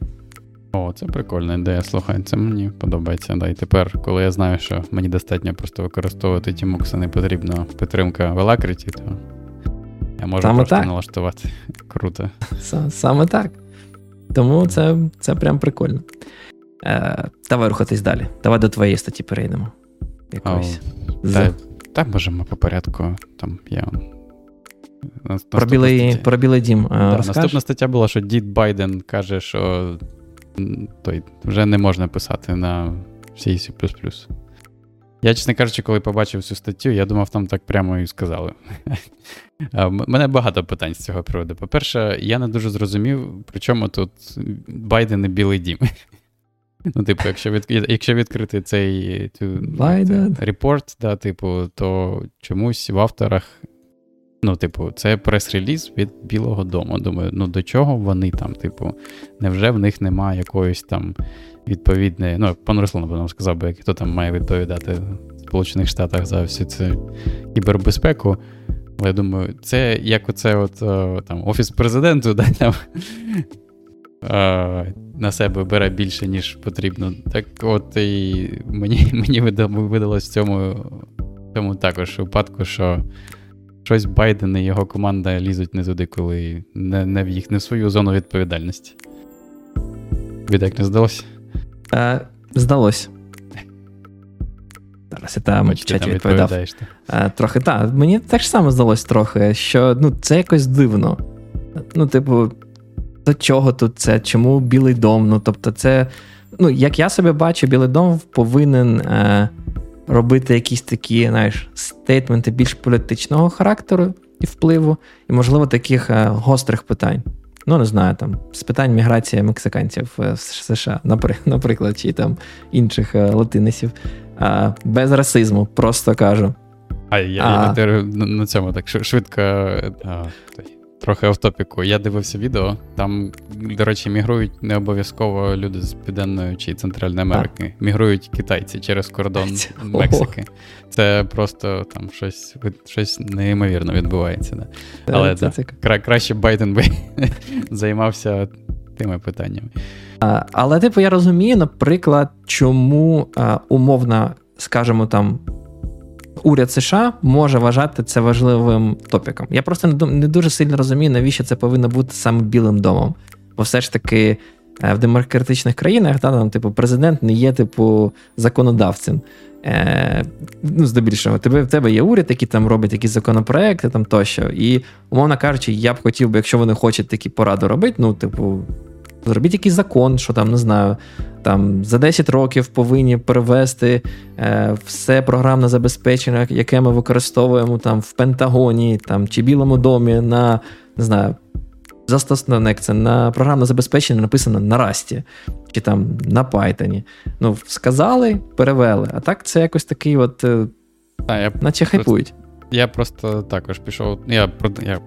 О, це прикольна ідея. Слухай, це мені подобається. Да. І тепер, коли я знаю, що мені достатньо просто використовувати Tmux, а не потрібна підтримка в Alacrity, то я можу Саме просто так. налаштувати. Круто. Саме так. Тому це це прям прикольно. Е, Давай рухатись далі. Давай до твоєї статті перейдемо. Якось. Та, так, можемо по порядку. Там я. Про білий, про білий дім. Да, наступна стаття була, що Дід Байден каже, що той вже не можна писати на C++. Я, чесно кажучи, коли побачив цю статтю, я думав, там так прямо і сказали. Мене багато питань з цього приводу. По-перше, я не дуже зрозумів, при чому тут Байден і Білий Дім. Ну, типу, якщо від, якщо відкрити цей репорт, да, типу, то чомусь в авторах, ну, типу, це прес-реліз від Білого Дому. Думаю, ну до чого вони там, типу, невже в них немає якоїсь там відповідної. Ну, пан Руслан, напевно, сказав би, хто там має відповідати в Сполучених Штатах за всю цю кібербезпеку. Але я думаю, це як оце от там Офіс президенту, да, там на себе бере більше, ніж потрібно. Так от і мені мені видалось в цьому в цьому також випадку, що щось Байден і його команда лізуть не туди, коли не не в їх, не в свою зону відповідальності. Ви так не здалося? А, Здалось. Зараз я там в чаті відповідав. А, трохи так. Мені так само здалось трохи, що ну, це якось дивно. Ну, типу, до чого тут це? Чому Білий дом? Ну, тобто, це, ну, як я себе бачу, Білий дом повинен е, робити якісь такі, знаєш, стейтменти більш політичного характеру і впливу, і, можливо, таких е, гострих питань. Ну, не знаю, там, з питань міграції мексиканців в США, наприклад, чи там інших е, латинисів. Е, без расизму, просто кажу. А я, а, я на, на цьому так швидко. А, Трохи автопіку. Я дивився відео. Там, до речі, мігрують не обов'язково люди з Південної чи Центральної Америки. А. Мігрують китайці через кордон Мексики. Це просто там щось щось неймовірно відбувається. Да. Але це, да, кра- краще Байден би займався тими питаннями. А, Але, типу, я розумію, наприклад, чому а, умовна, скажімо там, уряд США може вважати це важливим топіком. Я просто не дуже сильно розумію, навіщо це повинно бути саме Білим домом. Бо все ж таки е, в демократичних країнах та, там, типу, президент не є типу законодавцем. Е, ну, Здебільшого, тебе, в тебе є уряд, який там робить якісь законопроекти там тощо. І, умовно кажучи, я б хотів би, якщо вони хочуть такі поради робити, ну, типу, зробіть якийсь закон, що там, не знаю, там за 10 років повинні перевести е, все програмне забезпечення, яке ми використовуємо там в Пентагоні там, чи Білому домі на не знаю, застосунок це на програмне забезпечення написано на Расті чи там на Python. Ну, сказали, перевели. А так це якось такий, от, е, а, я наче хайпують. Я просто також пішов. Я я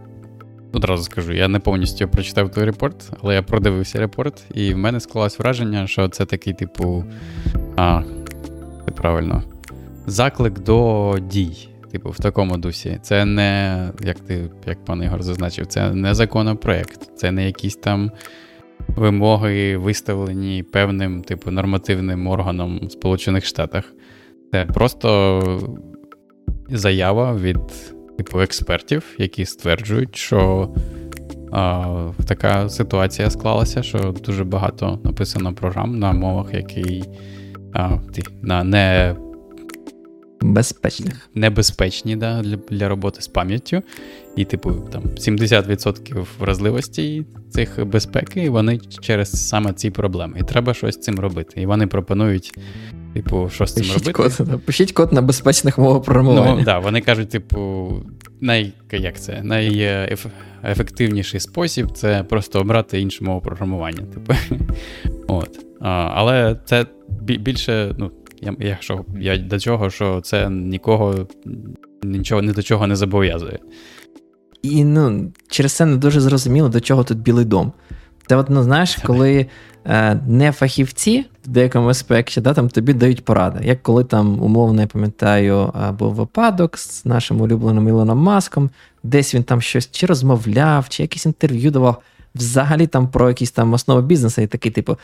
одразу скажу, я не повністю прочитав той репорт, але я продивився репорт, і в мене склалось враження, що це такий, типу, а, це правильно, заклик до дій. Типу, в такому дусі. Це не, як ти, як пан Ігор зазначив, це не законопроект, це не якісь там вимоги, виставлені певним, типу, нормативним органом в Сполучених Штатах. Це просто заява від типу, експертів, які стверджують, що а, така ситуація склалася, що дуже багато написано програм на мовах, які а, ті, на не Безпечних. Небезпечні да, для для роботи з пам'яттю. І, типу, там 70% вразливості цих безпеки, вони через саме ці проблеми. І треба щось з цим робити. І вони пропонують, типу, що з цим Пишіть робити. Код, пишіть код на безпечних мовах програмування. Ну, да, Вони кажуть, типу, най, як це, найефективніший спосіб це просто обрати іншу мову програмування. Типу. От. А, Але це більше, ну, я я, що, я до чого, що це нікого нічого ні до чого не зобов'язує. І ну, через це не дуже зрозуміло, до чого тут Білий дом. Це от, ну, знаєш, коли е, не фахівці деякому аспекті да, там тобі дають поради. Як коли там, умовно, я пам'ятаю, був випадок з нашим улюбленим Ілоном Маском, десь він там щось чи розмовляв, чи якесь інтерв'ю давав, взагалі там про якісь там основи бізнесу, і такий, типу,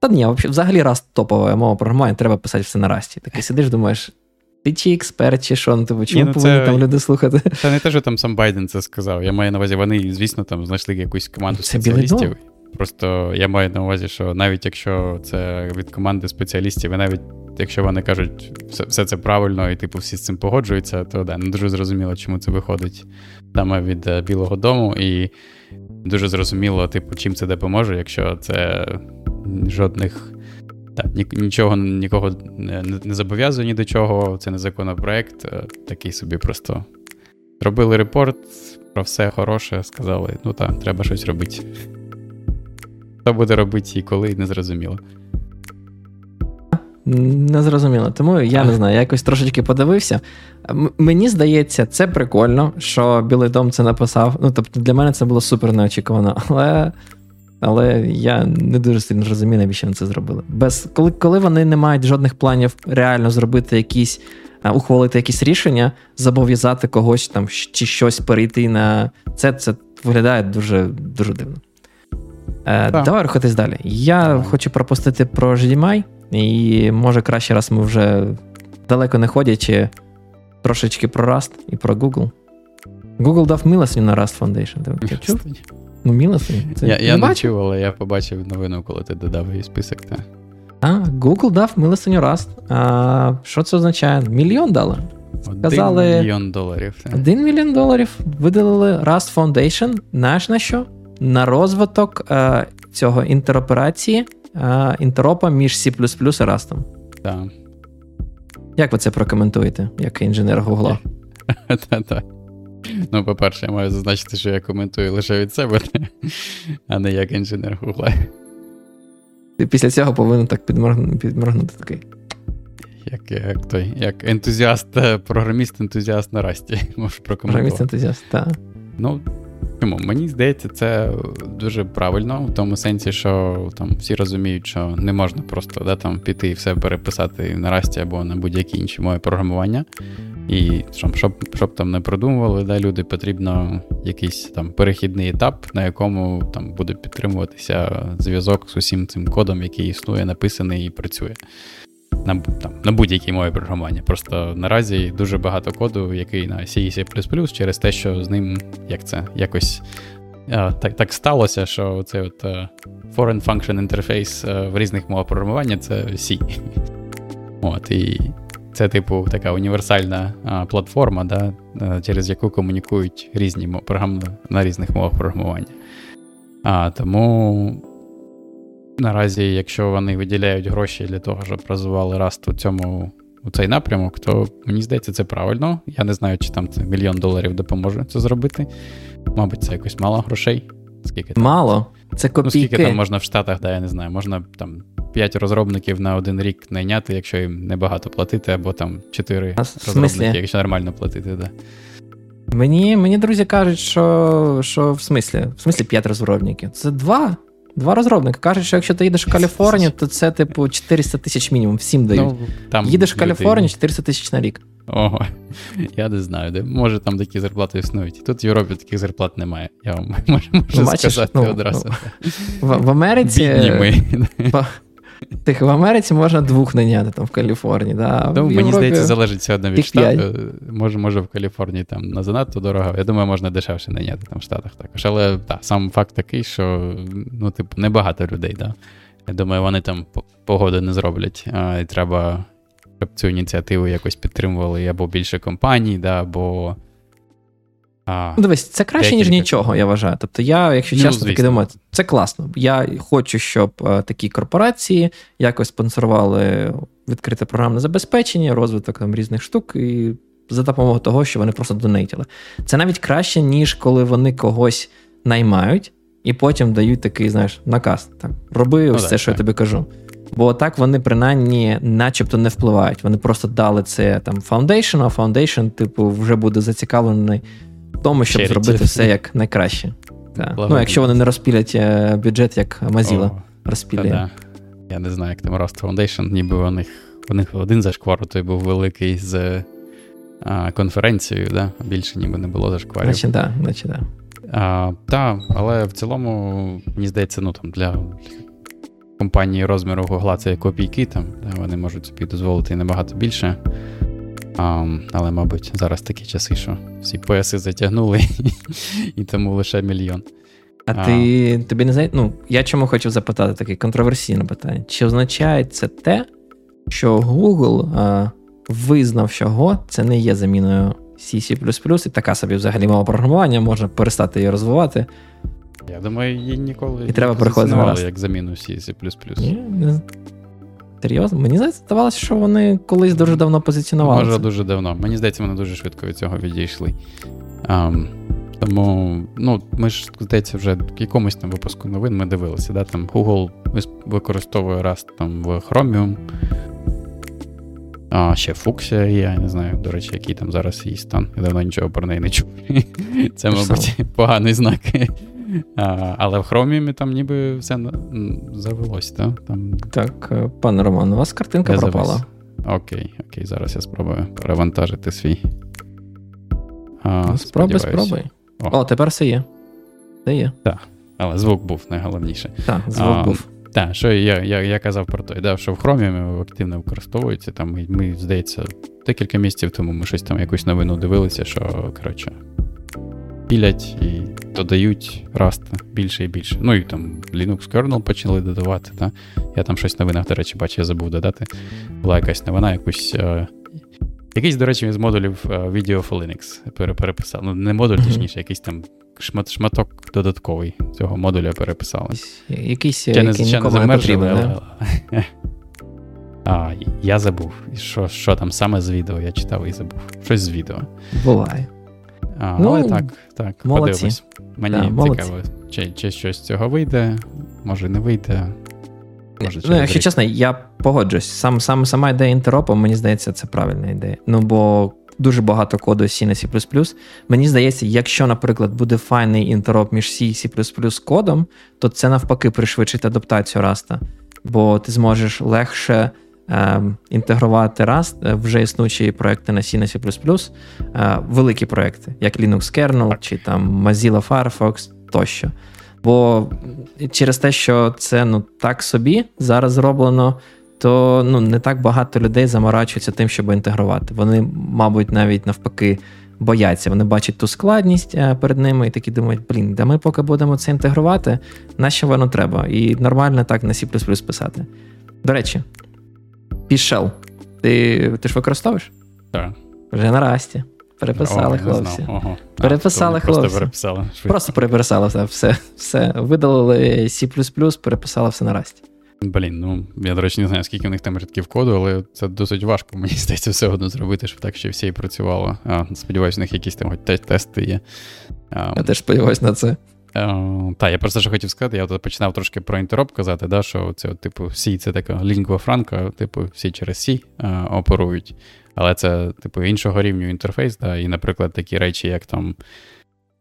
та ні, взагалі раз топова мова програмування, треба писати все на расті. Такий сидиш, думаєш. Ти чи експерт, чи що, ну тобі, чому ну, повинні це... там люди слухати? Це не те, що там сам Байден це сказав. Я маю на увазі, вони, звісно, там знайшли якусь команду це спеціалістів. Просто я маю на увазі, що навіть якщо це від команди спеціалістів, і навіть якщо вони кажуть, все все це правильно, і типу всі з цим погоджуються, то да, не дуже зрозуміло, чому це виходить саме від е, Білого Дому, і дуже зрозуміло, типу, чим це допоможе, якщо це жодних. Так, нічого нікого не, не зобов'язує ні до чого. Це не законопроект. Е, такий собі просто робили репорт про все хороше, сказали: ну так, треба щось робити. Хто буде робити і коли, не зрозуміло. Не зрозуміло. Тому я не знаю, я якось трошечки подивився. М- мені здається, це прикольно, що Білий Дом це написав. Ну, тобто, для мене це було супер неочікувано. Але але я не дуже сильно розумію, навіщо вони це зробили. Без коли коли вони не мають жодних планів реально зробити якісь, ухвалити якісь рішення, зобов'язати когось там чи щось перейти на це, це виглядає дуже дуже дивно. Е, Давай рухатись далі. Я хочу пропустити про GDMI, і може краще раз ми вже далеко не ходячи, трошечки про Rust і про Google. Google дав милостиню на Rust Foundation. Ти чув? Ну, мілостиня. Це Я я не чув, але я побачив новину, коли ти додав її список. Та. А, Google дав милостиню Rust. А що це означає? Мільйон дали. Сказали, Один мільйон доларів. Один мільйон доларів видалили Rust Foundation. Знаєш на що? На розвиток а, цього інтероперації, а, інтеропа між C і Rust. Так. Як ви це прокоментуєте, як інженер Гугла? Ну, по-перше, я маю зазначити, що я коментую лише від себе, а не як інженер Гугла. Ти після цього повинен так підморгнути, підморгнути такий. Як як той, як ентузіаст, е, програміст-ентузіаст на расті. Можеш прокоментувати. Програміст-ентузіаст, так. Ну, чому? Мені здається, це дуже правильно, в тому сенсі, що там всі розуміють, що не можна просто да, там, піти і все переписати на расті або на будь-які інші мови програмування. І щоб щоб, щоб там не продумували, да, люди потрібно якийсь там перехідний етап, на якому там буде підтримуватися зв'язок з усім цим кодом, який існує, написаний і працює. На там, на будь-якій мові програмування. Просто наразі дуже багато коду, який на C і C++, через те, що з ним як це якось а, так так сталося, що цей от uh, Foreign Function Interface uh, в різних мовах програмування це C. От, І це, типу, така універсальна а, платформа, да, через яку комунікують різні програми на різних мовах програмування. А, Тому наразі, якщо вони виділяють гроші для того, щоб розвивали Rust у цьому у цей напрямок, то мені здається, це правильно. Я не знаю, чи там це мільйон доларів допоможе це зробити. Мабуть, це якось мало грошей. Скільки там? Мало. Це копійки. Ну, скільки там можна в Штатах, да, я не знаю, можна там 5 розробників на один рік найняти, якщо їм небагато платити, або там 4 а, розробники, якщо нормально платити, да. Мені, мені друзі кажуть, що що в смислі? В смислі 5 розробників. Це два. Два розробники. Кажуть, що якщо ти їдеш в Каліфорнію, то це, типу, 400 тисяч мінімум, всім дають. Ну, там Їдеш в Каліфорнію, 400 тисяч на рік. Ого, я не знаю, де може там такі зарплати існують. Тут в Європі таких зарплат немає. Я вам можу, можу Бачиш, сказати ну, одразу. В, в Америці. Бідні ми. Тих в Америці можна двох наняти там в Каліфорнії. Да? Ну, Мені здається, залежить все одно від штату. Може, може, в Каліфорнії там на занадто дорого. Я думаю, можна дешевше наняти там в Штатах також. Але так, сам факт такий, що ну, типу, небагато людей. Да? Я думаю, вони там погоди не зроблять. А, І треба, щоб цю ініціативу якось підтримували або більше компаній, да, або а, ну, Дивись, це краще, ніж нічого, я вважаю. Тобто, я, якщо ну, чесно таки думаю, це класно. Я хочу, щоб е, такі корпорації якось спонсорували відкрите програмне забезпечення, розвиток там різних штук, і за допомогою того, що вони просто донейтили. Це навіть краще, ніж коли вони когось наймають і потім дають такий, знаєш, наказ. Так, Роби ну, ось так, це, що так. я тобі кажу. Бо так вони принаймні начебто не впливають. Вони просто дали це там Foundation, а Foundation, типу, вже буде зацікавлений тому, щоб Charity. зробити все як найкраще. Ну, якщо вони не розпілять е, бюджет, як Mozilla розпілює. Та-да. Я не знаю, як там Rust Foundation, ніби у них у них один зашквар, той був великий з а, конференцією, да? більше ніби не було зашкварів. Значить, да, значить, да. А, Так, але в цілому, мені здається, ну там для компанії розміру Google це копійки, там, да, вони можуть собі дозволити набагато більше. А, Але, мабуть, зараз такі часи, що всі пояси затягнули, і тому лише мільйон. А, а ти тобі не знає? Ну, я чому хочу запитати таке контроверсійне питання. Чи означає це те, що Google а, визнав, що Go це не є заміною C++, і така собі взагалі мова програмування, можна перестати її розвивати. Я думаю, її ніколи і треба переходити як заміну C++. Ні, не... Серйозно? Мені здавалося, що вони колись дуже давно позиціонували. Може, дуже давно. Мені здається, вони дуже швидко від цього відійшли. Um, тому, ну, ми ж, здається, вже в якомусь там випуску новин ми дивилися. да, там Google використовує Rust там в Chromium. А, ще є, я не знаю, до речі, який там зараз її стан. Я давно нічого про неї не чув. Це, мабуть, поганий знак. А, Але в Chromium там ніби все завелось, так? Там... Так, е, пане Роман, у вас картинка я пропала. Завис. Окей, окей, зараз я спробую перевантажити свій. А, Спробуй, спробуй. О. О, тепер все є. Все є. Так, але звук був найголовніше. Так, звук а, був. Так, що я я, я казав про те, да, що в Chromium активно використовується. Там ми, здається, декілька місяців тому ми щось там якусь новину дивилися, що, коротше, пілять і додають Rust більше і більше. Ну і там Linux kernel почали додавати. Да? Я там щось в новинах, до речі, бачу, я забув додати. Була якась новина, якусь. Е, якийсь, до речі, з модулів е, Video for Linux переписав. Ну, не модуль, точніше, якийсь там шмат, шматок додатковий цього модуля переписали. Якийсь який не, не потрібен, але... А, Я забув. Що що там саме з відео? Я читав і забув. Щось з відео. Буває. А, ну, Але так, так, молодці. подивимось. Мені да, цікаво, чи чи щось з цього вийде, може не вийде. Може, ну, Якщо чесно, я погоджуюсь. Сам, сам, Сама ідея інтеропу, мені здається, це правильна ідея. Ну, бо дуже багато коду C на C. Мені здається, якщо, наприклад, буде файний інтероп між C і C кодом, то це навпаки пришвидшить адаптацію Раста. Бо ти зможеш легше інтегрувати Rust вже існуючі проекти на C, на C++, е, великі проекти, як Linux Kernel чи там Mozilla Firefox тощо. Бо через те, що це ну так собі зараз зроблено, то ну, не так багато людей заморачуються тим, щоб інтегрувати. Вони, мабуть, навіть навпаки бояться. Вони бачать ту складність е, перед ними і такі думають, блін, да ми поки будемо це інтегрувати, нащо воно треба? І нормально так на C писати. До речі, Пішел. Ти ти ж використовуєш? Так. Вже на расті. Переписали О, хлопці. Ого. Переписали а, хлопці. Просто переписали. Швидко. Просто переписали все. все. все. Видалили C, переписали все на расті. Блін, ну я, до речі, не знаю, скільки в них там рядків коду, але це досить важко, мені здається, все одно зробити, щоб так ще всі і працювало. А, Сподіваюся, у них якісь там хоч тести є. А, я теж сподіваюся на це. Uh, та, я просто що хотів сказати, я починав трошки про інтероп казати, да, що це, типу, C це така лінгва франка, типу, всі через C uh, оперують. Але це, типу, іншого рівню інтерфейс, да, і, наприклад, такі речі, як там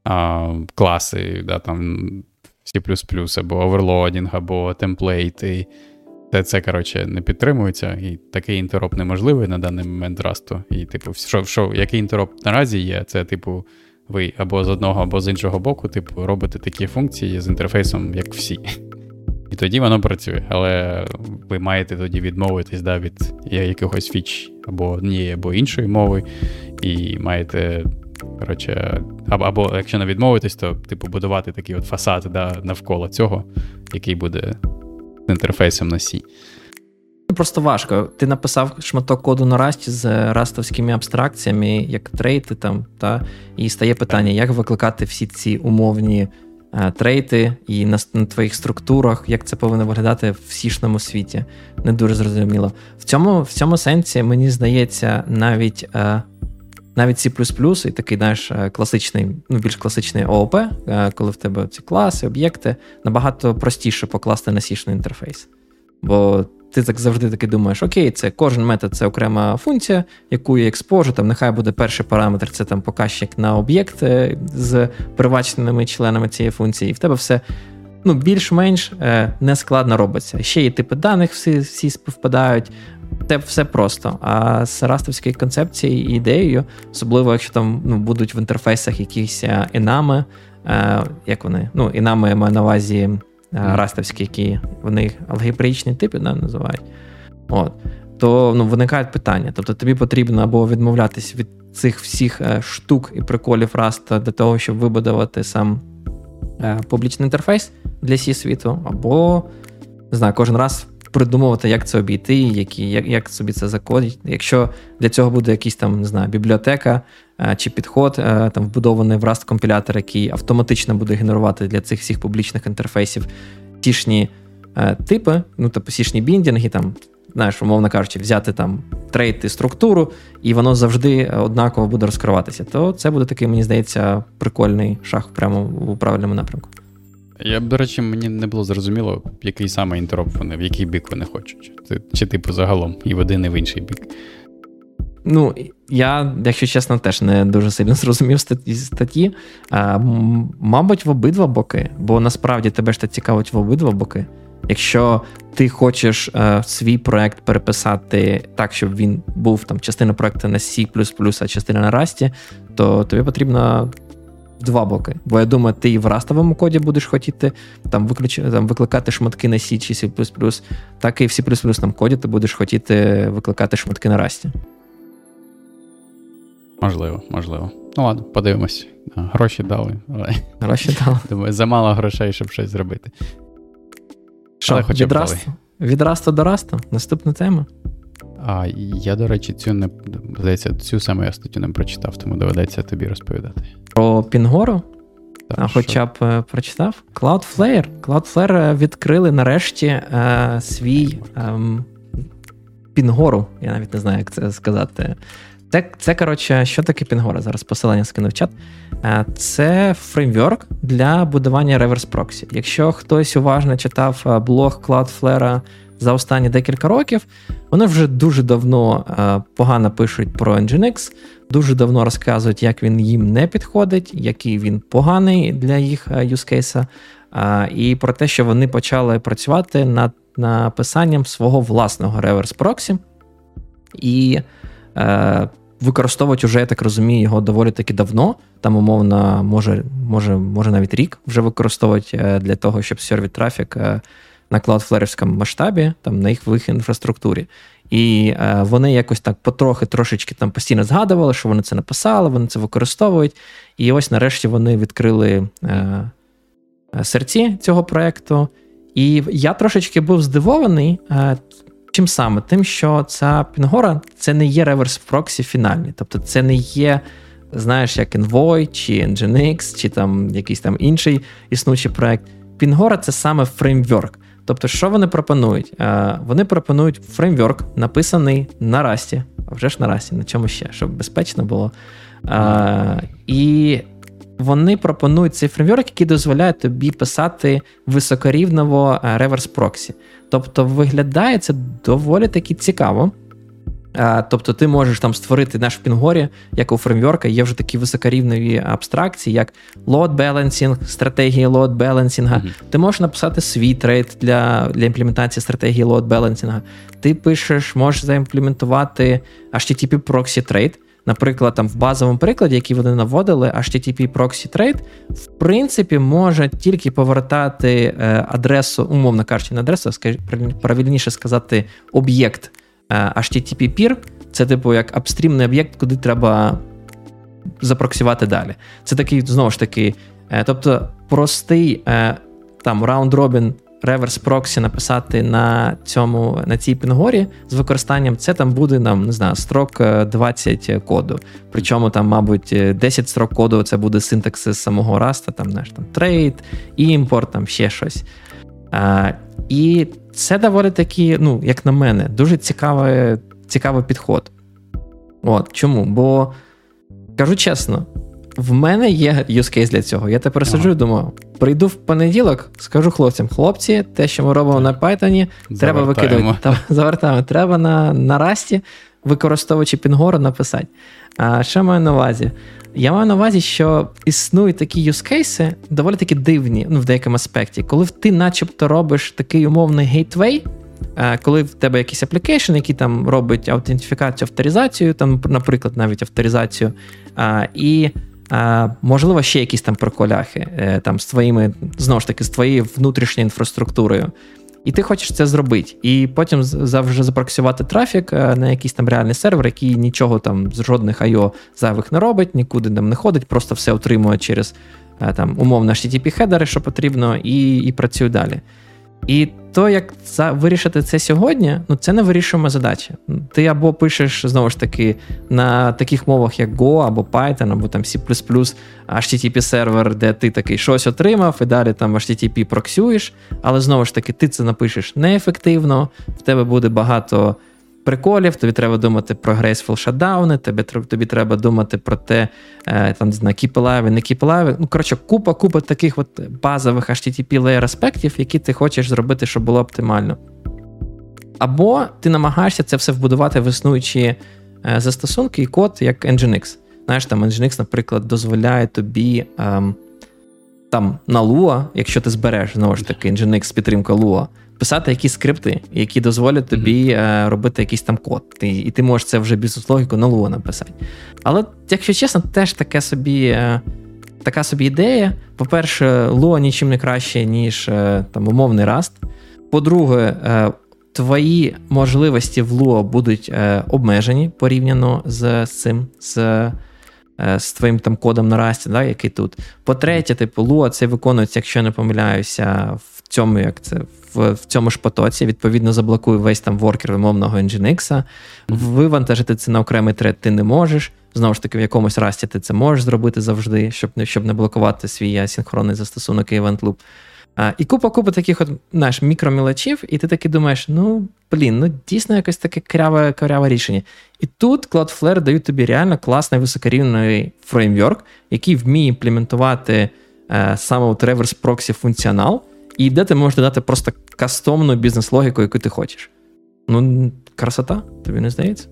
uh, класи, да, там C, або overloading, або template и. Це, це, коротше, не підтримується, і такий interop неможливий на даний момент Rust у. І, типу, що, що, який interop наразі є, це, типу ви або з одного, або з іншого боку, типу, робите такі функції з інтерфейсом, як всі. І тоді воно працює. Але ви маєте тоді відмовитись да, від якихось фіч або однієї, або іншої мови, і маєте. Коротше, або, або якщо не відмовитись, то типу будувати такий от фасад да, навколо цього, який буде з інтерфейсом на C. Просто важко. Ти написав шматок коду на расті з растовськими абстракціями, як трейти там, та, і стає питання, як викликати всі ці умовні е, трейти і на, на твоїх структурах, як це повинно виглядати в сішному світі. Не дуже зрозуміло. В цьому в цьому сенсі, мені здається, навіть е, навіть C++, і такий знаєш, е, класичний, ну більш класичний ООП, коли в тебе ці класи, об'єкти, набагато простіше покласти на сішний інтерфейс. Бо ти так завжди таки думаєш, окей, це кожен метод це окрема функція, яку я експожу, там нехай буде перший параметр, це там показчик на об'єкт е, з приваченими членами цієї функції, і в тебе все ну, більш-менш е, нескладно робиться. Ще і типи даних всі всі співпадають. Це все просто. А з растовською концепцією і ідеєю, особливо якщо там ну, будуть в інтерфейсах якісь інами, е, як вони? Ну, інами я маю на увазі растовські, які вони алгебрічні типи да, називають. От. То ну, виникають питання. Тобто тобі потрібно або відмовлятись від цих всіх е, штук і приколів раста для того, щоб вибудувати сам е, публічний інтерфейс для сі світу, або не знаю, кожен раз придумувати, як це обійти, які, як як собі це закодить. Якщо для цього буде якийсь там, не знаю, бібліотека е, чи підход, е, там вбудований в Rust компілятор, який автоматично буде генерувати для цих всіх публічних інтерфейсів тішні е, типи, ну тобто сішні біндінги, там, знаєш, умовно кажучи, взяти там трейти структуру, і воно завжди однаково буде розкриватися, то це буде такий, мені здається, прикольний шаг прямо у правильному напрямку. Я, до речі, мені не було зрозуміло, який саме інтероп вони, в який бік вони хочуть. Чи, типу, загалом, і в один, і в інший бік. Ну, я, якщо чесно, теж не дуже сильно зрозумів статті. А, Мабуть, в обидва боки, бо насправді тебе ж це цікавить в обидва боки. Якщо ти хочеш а, свій проект переписати так, щоб він був там частина проекту на C, а частина на Rust, то тобі потрібно два боки. Бо я думаю, ти і в растовому коді будеш хотіти там, виключ... там викликати шматки на C чи C, так і в C коді ти будеш хотіти викликати шматки на расті. Можливо, можливо. Ну ладно, подивимось. Гроші дали. Але... Гроші дали. Думаю, замало грошей, щоб щось зробити. Що, від расту? від расту до расту? Наступна тема. А я, до речі, цю не здається, цю саме я статтю не прочитав, тому доведеться тобі розповідати. Про Пінгору? Так, Хоча б е, прочитав? Cloudflare. Cloudflare е, відкрили нарешті е, свій е, Пінгору. Я навіть не знаю, як це сказати. Це, це коротше, що таке Пінгора? Зараз посилання скину в чат. Е, це фреймворк для будування реверс проксі. Якщо хтось уважно читав блог Cloudflare за останні декілька років, вони вже дуже давно е, погано пишуть про Nginx, дуже давно розказують, як він їм не підходить, який він поганий для їх е, юзкейса, е, і про те, що вони почали працювати над написанням свого власного реверс проксі. І е, використовують уже, я так розумію, його доволі таки давно. Там, умовно, може може, може навіть рік вже використовують для того, щоб сервіт трафік на Cloudflare масштабі, там на їх їх інфраструктурі. І е, вони якось так потрохи трошечки там постійно згадували, що вони це написали, вони це використовують. І ось нарешті вони відкрили е, серці цього проєкту. І я трошечки був здивований. Е, Чим саме? Тим, що ця Пінгора це не є реверс проксі фінальний. Тобто це не є, знаєш, як Envoy, чи Nginx, чи там якийсь там інший існуючий проект. Пінгора це саме фреймворк. Тобто, що вони пропонують? Е, вони пропонують фреймворк, написаний на Расті, а вже ж на Расті, на чому ще, щоб безпечно було. Е, І вони пропонують цей фреймворк, який дозволяє тобі писати високорівново реверс проксі. Тобто, виглядає це доволі таки цікаво. Тобто ти можеш там створити наш в Пінгорі, як у фреймворка, є вже такі високорівневі абстракції, як load balancing, стратегії load balancing. Mm-hmm. Ти можеш написати свій трейд для для імплементації стратегії load balancing. Ти пишеш, можеш заімплементувати HTTP proxy trade. Наприклад, там в базовому прикладі, який вони наводили, HTTP proxy trade, в принципі, може тільки повертати е, адресу, умовно кажучи, не адресу, а правильніше сказати, об'єкт. Е, HTTP peer це, типу, як апстрімний об'єкт, куди треба запроксувати далі. Це такий, знову ж таки, е, тобто простий е, там раунд-робін реверс проксі написати на цьому, на цій пінгорі з використанням, це там буде нам, не знаю, строк 20 коду. Причому там, мабуть, 10 строк коду це буде синтаксис самого раста, там, знаєш, там трейд, імпорт, там ще щось. А, І це доволі таки, ну, як на мене, дуже цікавий, цікавий підход. От чому? Бо кажу чесно, в мене є use case для цього. Я тепер сиджу і думаю, прийду в понеділок, скажу хлопцям: хлопці, те, що ми робимо на Python, треба викидувати. Там, завертаємо, треба на на расті, використовуючи Pingoro, написати. А що маю на увазі? Я маю на увазі, що існують такі use case-и, доволі таки дивні ну, в деякому аспекті, коли ти начебто робиш такий умовний gateway, коли в тебе якийсь application, який там робить аутентифікацію, авторизацію, там, наприклад, навіть авторизацію, і можливо ще якісь там проколи е, там з твоїми, знову ж таки, з твоєю внутрішньою інфраструктурою. І ти хочеш це зробити, і потім завжди запроксувати трафік е, на якийсь там реальний сервер, який нічого там з жодних IO зайвих не робить, нікуди там не ходить, просто все отримує через е, там умовно http хедери, що потрібно, і і працює далі. І то, як це, вирішити це сьогодні, ну це не вирішуємо задача. Ти або пишеш знову ж таки на таких мовах, як Go, або Python, або там C, http сервер, де ти такий щось отримав, і далі там HTTP проксюєш, але знову ж таки, ти це напишеш неефективно, в тебе буде багато приколів, тобі треба думати про graceful shutdown, тобі тобі треба думати про те, е, там, не знаю, keep alive, не keep alive. Ну, коротше, купа купа таких от базових http layer аспектів, які ти хочеш зробити, щоб було оптимально. Або ти намагаєшся це все вбудувати в існуючі е, застосунки і код, як Nginx. Знаєш, там Nginx, наприклад, дозволяє тобі ем, там на Lua, якщо ти збереш знову ж таки Nginx з підтримкою Lua, писати якісь скрипти, які дозволять тобі mm-hmm. робити якийсь там код. Ти, І ти можеш це вже бізнес-логіку на Lua написати. Але, якщо чесно, теж таке собі. Е, така собі ідея. По-перше, Lua нічим не краще, ніж е, там умовний Rust. По-друге, твої можливості в Lua будуть обмежені порівняно з цим, з з твоїм там кодом на Rust, да, який тут. По-третє, типу, Lua це виконується, якщо я не помиляюся, в цьому як це в, в цьому ж потоці, відповідно, заблокує весь там воркер вимовного Nginx. Вивантажити це на окремий тред ти не можеш. Знову ж таки, в якомусь расті ти це можеш зробити завжди, щоб не щоб не блокувати свій асінхронний застосунок і event loop. А, І купа-купа таких от знаєш, мікромілочів, і ти таки думаєш, ну, блін, ну дійсно якось таке кряве кряве рішення. І тут Cloudflare дають тобі реально класний високорівний фреймворк, який вміє імплементувати е, саме от реверс проксі функціонал, і де ти можеш додати просто кастомну бізнес-логіку, яку ти хочеш. Ну, красота, тобі не здається?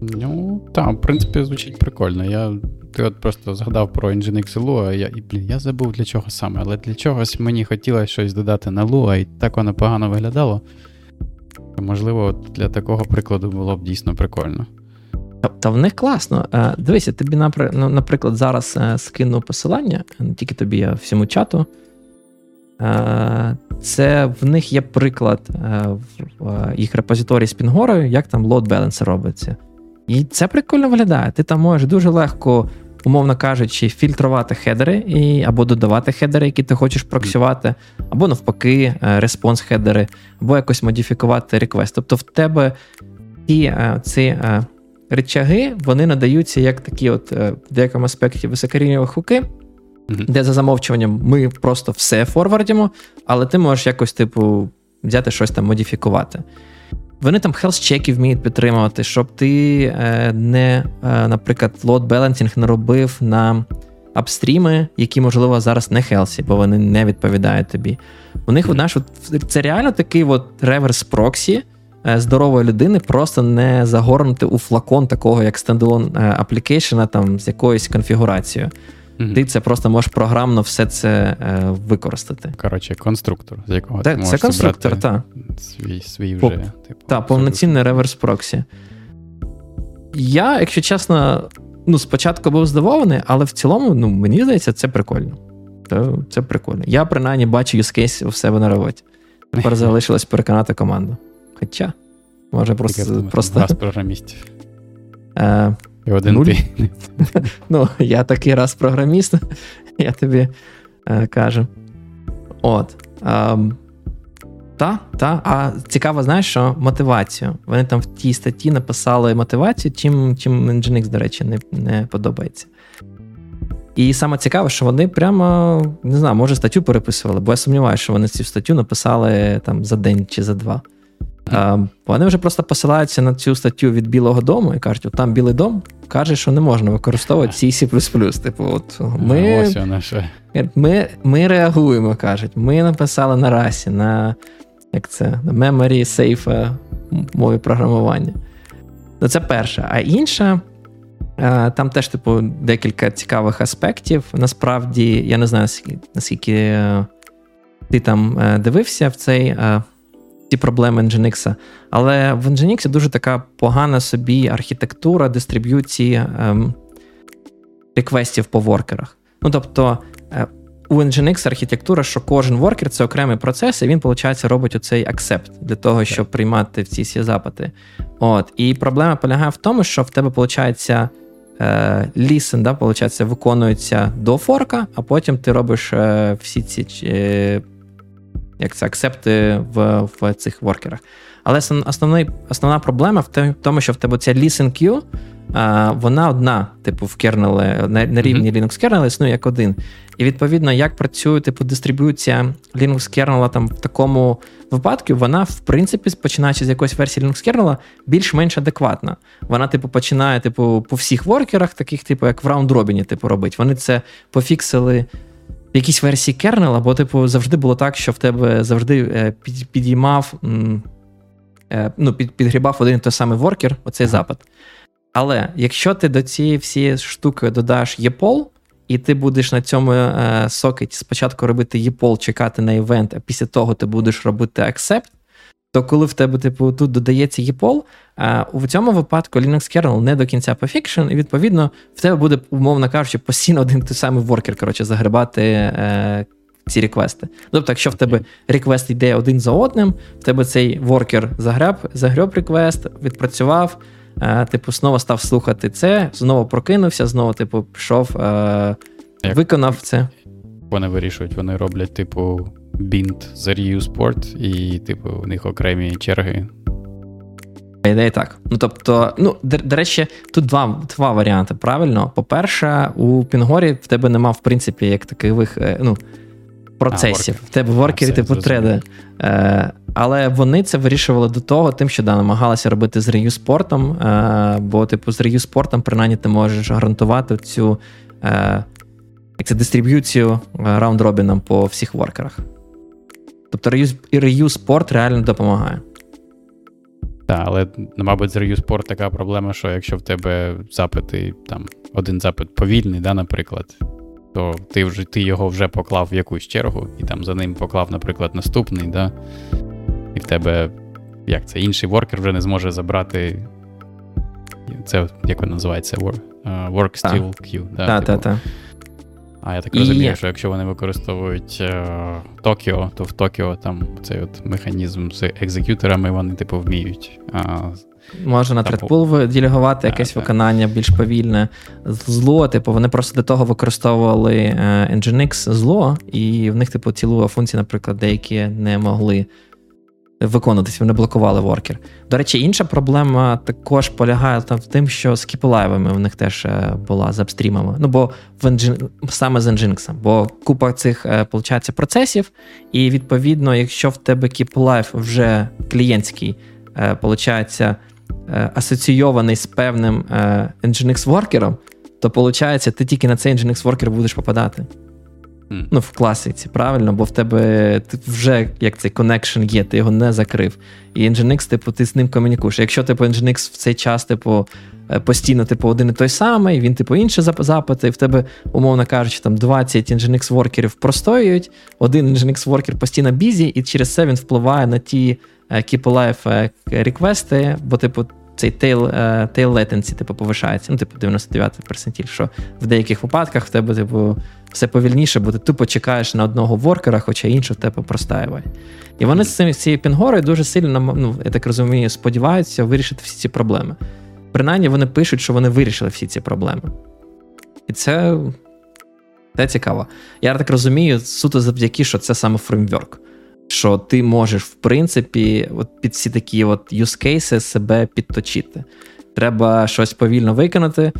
Ну, так, в принципі, звучить прикольно. Я Ти от просто згадав про Nginx і Lua, я і, блін, я забув для чого саме, але для чогось мені хотілося щось додати на Lua, і так воно погано виглядало. Можливо, для такого прикладу було б дійсно прикольно. Та, та в них класно. Е, дивися, тобі, ну, наприклад, зараз е, скину посилання, не тільки тобі, а всьому чату. Це в них є приклад в їх репозиторії з Пінгорою, як там load balancer робиться. І це прикольно виглядає. Ти там можеш дуже легко, умовно кажучи, фільтрувати хедери і, або додавати хедери, які ти хочеш проксювати, або навпаки, респонс хедери, або якось модифікувати реквест. Тобто в тебе ті ці речаги вони надаються як такі, от в деякому аспекті високорівневі хуки. Mm-hmm. Де за замовчуванням ми просто все форвардимо, але ти можеш якось, типу, взяти щось там модифікувати. Вони там health-чеки вміють підтримувати, щоб ти е, не, е, наприклад, balancing не робив на апстріми, які, можливо, зараз не хелсі, бо вони не відповідають тобі. У них знаєш, от, це реально такий от реверс проксі е, здорової людини, просто не загорнути у флакон такого, як стендалон аплікейшена там з якоюсь конфігурацією. Mm-hmm. Ти це просто можеш програмно все це е, використати. Коротше, конструктор, з якого Те, ти можеш Це конструктор, так. Свій свій вже. Типу, Так, повноцінний реверс проксі. Я, якщо чесно, ну, спочатку був здивований, але в цілому, ну, мені здається, це прикольно. Це, це прикольно. Я принаймні бачу use case у себе на роботі. Тепер залишилось переконати команду. Хоча, може, просто. просто... Програмістів. Е, і один Нуль? ти. Ну, я такий раз програміст, я тобі е, кажу. От. Е, та, та. А цікаво, знаєш, що мотивацію. Вони там в тій статті написали мотивацію, чим чим Nginx, до речі, не не подобається. І саме цікаве, що вони прямо не знаю, може статтю переписували, бо я сумніваюся, що вони цю статтю написали там за день чи за два. А, Вони вже просто посилаються на цю статтю від Білого Дому і кажуть, там Білий дом каже, що не можна використовувати C. Типу, от ми Ось вона ще. ми, ми реагуємо, кажуть. Ми написали на расі, на як це, на memory safe е, мові програмування. Ну, Це перше. А інша. Е, там теж, типу, декілька цікавих аспектів. Насправді, я не знаю, наскільки е, ти там дивився в цей ці проблеми Nginx. Але в Nginx дуже така погана собі архітектура дистриб'юції ем, реквестів по воркерах. Ну тобто. Е, у Nginx архітектура, що кожен воркер це окремий процес, і він, виходить, робить оцей акцепт для того, щоб приймати всі ці запити. От. І проблема полягає в тому, що в тебе, виходить, е, listen, да, виходить, виконується до форка, а потім ти робиш е, всі ці як це акцепти в в цих воркерах. Але основний, основна проблема в тому, що в тебе ця listen queue, вона одна, типу, в кернелі, на, на рівні mm-hmm. Linux kernel існує як один. І відповідно, як працює типу дистриб'юція Linux kernel там в такому випадку, вона, в принципі, починаючи з якоїсь версії Linux kernel, більш-менш адекватна. Вона, типу, починає, типу, по всіх воркерах, таких, типу, як в раунд-робіні, типу, робить. Вони це пофіксили якійсь версії кернела, бо, типу, завжди було так, що в тебе завжди е, підіймав, е, ну, під, підгрібав один і той самий воркер, оцей запит. Але якщо ти до цієї всієї штуки додаш EPOL, і ти будеш на цьому е, сокеті спочатку робити EPOL, чекати на івент, а після того ти будеш робити accept, то коли в тебе, типу, тут додається EPOL, у цьому випадку Linux kernel не до кінця пофікшн, і відповідно в тебе буде, умовно кажучи, постійно один той самий воркер, коротше, загребати е, ці реквести. Тобто, якщо в тебе реквест йде один за одним, в тебе цей воркер загреб, загреб реквест, відпрацював, е, типу, знову став слухати це, знову прокинувся, знову, типу, пішов, е, виконав це. Вони вирішують, вони роблять, типу бінт за Sport, і, типу, у них окремі черги. Ідея так. Ну, тобто, ну, до, до речі, тут два два варіанти. Правильно. По-перше, у Пінгорі в тебе нема, в принципі, як таких е, ну, процесів. А, в тебе воркері, типу, треди. Е, Але вони це вирішували до того, тим, що да, намагалися робити з реюспортом, е, бо, типу, з реюспортом, принаймні, ти можеш гарантувати цю е, як це дистриб'юцію е, раунд-робіном по всіх воркерах. Тобто Reuse Port реально допомагає. Так, але, ну, мабуть, з Port така проблема, що якщо в тебе запити, там, один запит повільний, да, наприклад, то ти вже, ти його вже поклав в якусь чергу, і там за ним поклав, наприклад, наступний, да, і в тебе, як це, інший воркер вже не зможе забрати. Це як воно називається? Work, uh, work Still Queue. Так, так, так. А я так розумію, і... що якщо вони використовують Токіо, то в Токіо там цей от механізм з екзекюторами вони, типу, вміють. А, Можна на тредпул делегувати якесь так, виконання більш повільне. Зло, типу, вони просто до того використовували е, Nginx зло, і в них, типу, цілу функції, наприклад, деякі не могли виконуватись, вони блокували worker. До речі, інша проблема також полягає там в тим, що з keepalive-ами в них теж е, була з upstream-ами. Ну, бо в Nginx, саме з Nginx, бо купа цих, виходить, е, процесів, і відповідно, якщо в тебе keepalive вже клієнтський, виходить, Е, асоційований з певним Nginx worker-ом, то виходить, ти тільки на цей Nginx worker будеш попадати. Ну, в класиці, правильно, бо в тебе вже як цей connection є, ти його не закрив. І Nginx, типу, ти з ним комунікуєш. Якщо типу, Nginx в цей час, типу, е, постійно типу, один і той самий, він, типу, інші запити, і в тебе, умовно кажучи, там 20 Nginx воркерів простоюють, один Nginx воркер постійно бізі, і через це він впливає на ті Е, keep alive е, реквести, бо, типу, цей tail, tail latency, типу, повишається. Ну, типу, 99 персентіль, що в деяких випадках в тебе, типу, все повільніше, бо ти тупо чекаєш на одного воркера, хоча інший в тебе простаює. І вони з цим цією пінгорою дуже сильно, ну, я так розумію, сподіваються вирішити всі ці проблеми. Принаймні, вони пишуть, що вони вирішили всі ці проблеми. І це це цікаво. Я так розумію, суто завдяки, що це саме фреймворк що ти можеш, в принципі, от під всі такі от use cases себе підточити. Треба щось повільно виконати.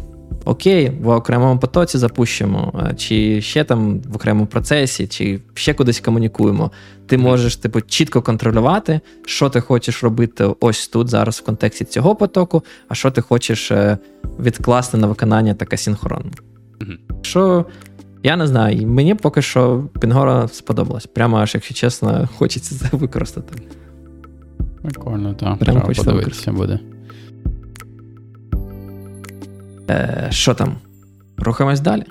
Окей, в окремому потоці запущимо, е, чи ще там в окремому процесі, чи ще кудись комунікуємо. Ти можеш, типу, чітко контролювати, що ти хочеш робити ось тут, зараз в контексті цього потоку, а що ти хочеш е, відкласти на виконання так асінхронно. Що я не знаю, мені поки що Пінгора сподобалось. Прямо аж, якщо чесно, хочеться це використати. Прикольно, так. Прямо Треба подивитися буде. Е, Що там? Рухаємось далі?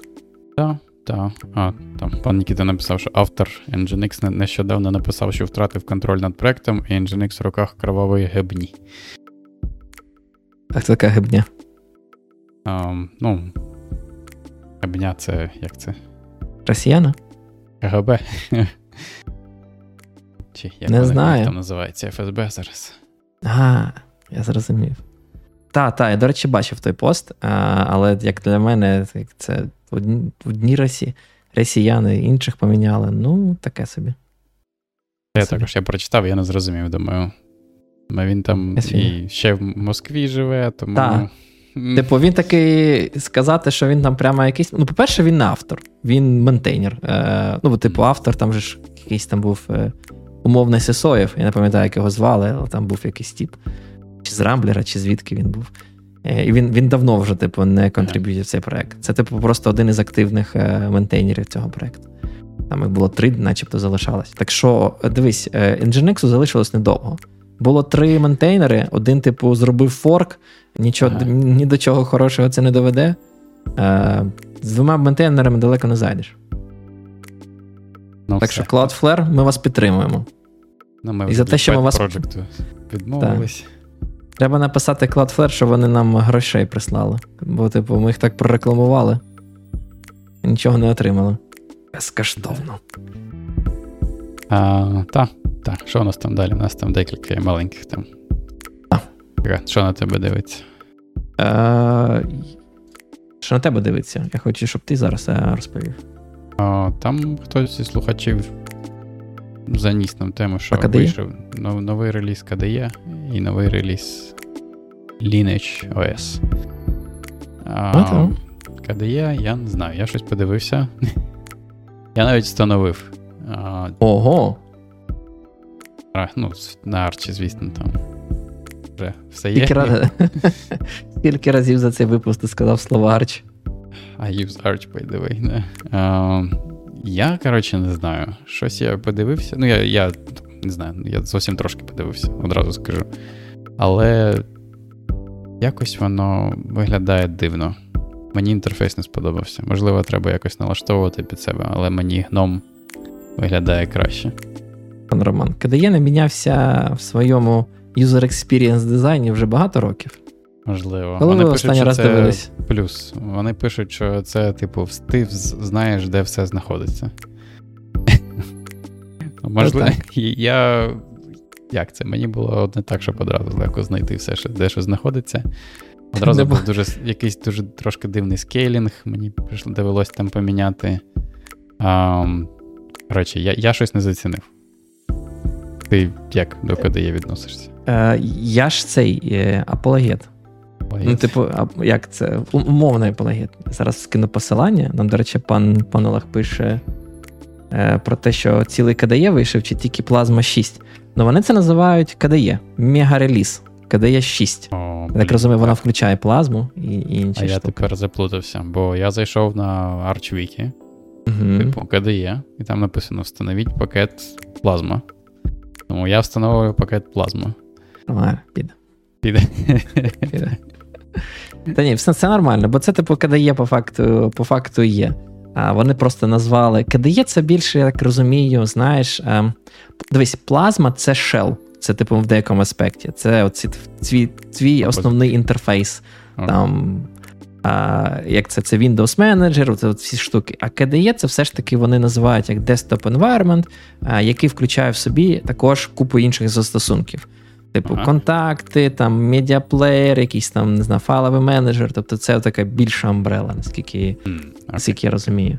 Так, так. А, там пан Нікіта написав, що автор Nginx нещодавно написав, що втратив контроль над проектом, і Nginx в руках кровавої гебні. А хто така гебня? А, ну, Гебня це як це? Росіяна? КГБ. Чи як Не знаю. там називається ФСБ зараз. А, я зрозумів. Та, та, я, до речі, бачив той пост, а, але як для мене, це одні, росі, росіяни інших поміняли. Ну, таке собі. Я собі. також я прочитав, я не зрозумів, думаю. Він там і ще в Москві живе, тому. Так. Типу, він такий сказати, що він там прямо якийсь. Ну, по-перше, він не автор, він ментейнер. Е, Ну, типу, автор там же ж якийсь там був е, умовний Сесоєв. Я не пам'ятаю, як його звали, але там був якийсь тип. Чи з Рамблера, чи звідки він був. Е, І він він давно вже, типу, не контриб'ютив цей проект. Це, типу, просто один із активних е, ментейнерів цього проекту. Там їх було три, начебто залишалось. Так що, дивись, е, Nginx залишилось недовго. Було три ментейнери, один, типу, зробив форк, нічого, ага. ні до чого хорошого це не доведе. Е, З двома ментейнерами далеко не зайдеш. Ну, так все. що Cloudflare, ми вас підтримуємо. Ну, ми І за те, що ми вас відмовились. Треба написати Cloudflare, що вони нам грошей прислали. Бо, типу, ми їх так прорекламували нічого не отримали. Безкоштовно. Так. Так, що у нас там далі? У нас там декілька маленьких там. А. Що на тебе дивиться? Е, Що на тебе дивиться? Я хочу, щоб ти зараз е, розповів. А, Там хтось зі слухачів заніс нам тему, що вийшов нов, новий реліз KDE і новий реліз Lineage OS. А, KDE, я не знаю, я щось подивився. Я навіть встановив. Ого! А, ну, на арчі, звісно, там. Вже все є. Скільки, раз... Скільки разів за цей випуск ти сказав слово арч? I use Arch, by the way. Не. Uh, я, коротше, не знаю. Щось я подивився. Ну, я я не знаю, я зовсім трошки подивився, одразу скажу. Але якось воно виглядає дивно. Мені інтерфейс не сподобався. Можливо, треба якось налаштовувати під себе, але мені гном виглядає краще пан Роман. Не мінявся в своєму user experience дизайні вже багато років. Можливо. Коли Вони ви пишуть, що раз це дивились? плюс. Вони пишуть, що це, типу, ти знаєш, де все знаходиться. Можливо, я. Як це? Мені було не так, щоб одразу легко знайти все, що де що знаходиться. Одразу був дуже якийсь дуже трошки дивний скейлінг, мені довелося там поміняти. Коротше, я я щось не зацінив. Ти як до КДЄ відносишся? Е, Я ж цей е, апологет. Ну, типу, а, як це? Умовний апологет. Зараз скину посилання. Нам, до речі, пан пан Олег пише е, про те, що цілий КДЄ вийшов, чи тільки плазма 6. Ну вони це називають КДЄ, мегареліз. КДЄ 6. О, Я так розумію, вона включає плазму і, і інші. А штуки. я тепер заплутався, бо я зайшов на ArchWiki, угу. типу КДЄ, і там написано: встановіть пакет плазма. Тому я встановлюю пакет плазма. А, піде. Піде. Піде. Та ні, все це нормально, бо це, типу, КДЄ по факту по факту є. А Вони просто назвали КДЄ це більше, я так розумію, знаєш. Ем, дивись, плазма це shell. Це, типу, в деякому аспекті. Це оці, твій, твій основний інтерфейс. Okay. Там, а, Як це це Windows Manager, це всі штуки. А KDE це все ж таки вони називають як Desktop Environment, а, який включає в собі також купу інших застосунків. Типу, ага. контакти, там, медіаплеєр, якийсь там, не знаю, файловий менеджер. Тобто це така більша амбрела, наскільки, mm, okay. наскільки я розумію.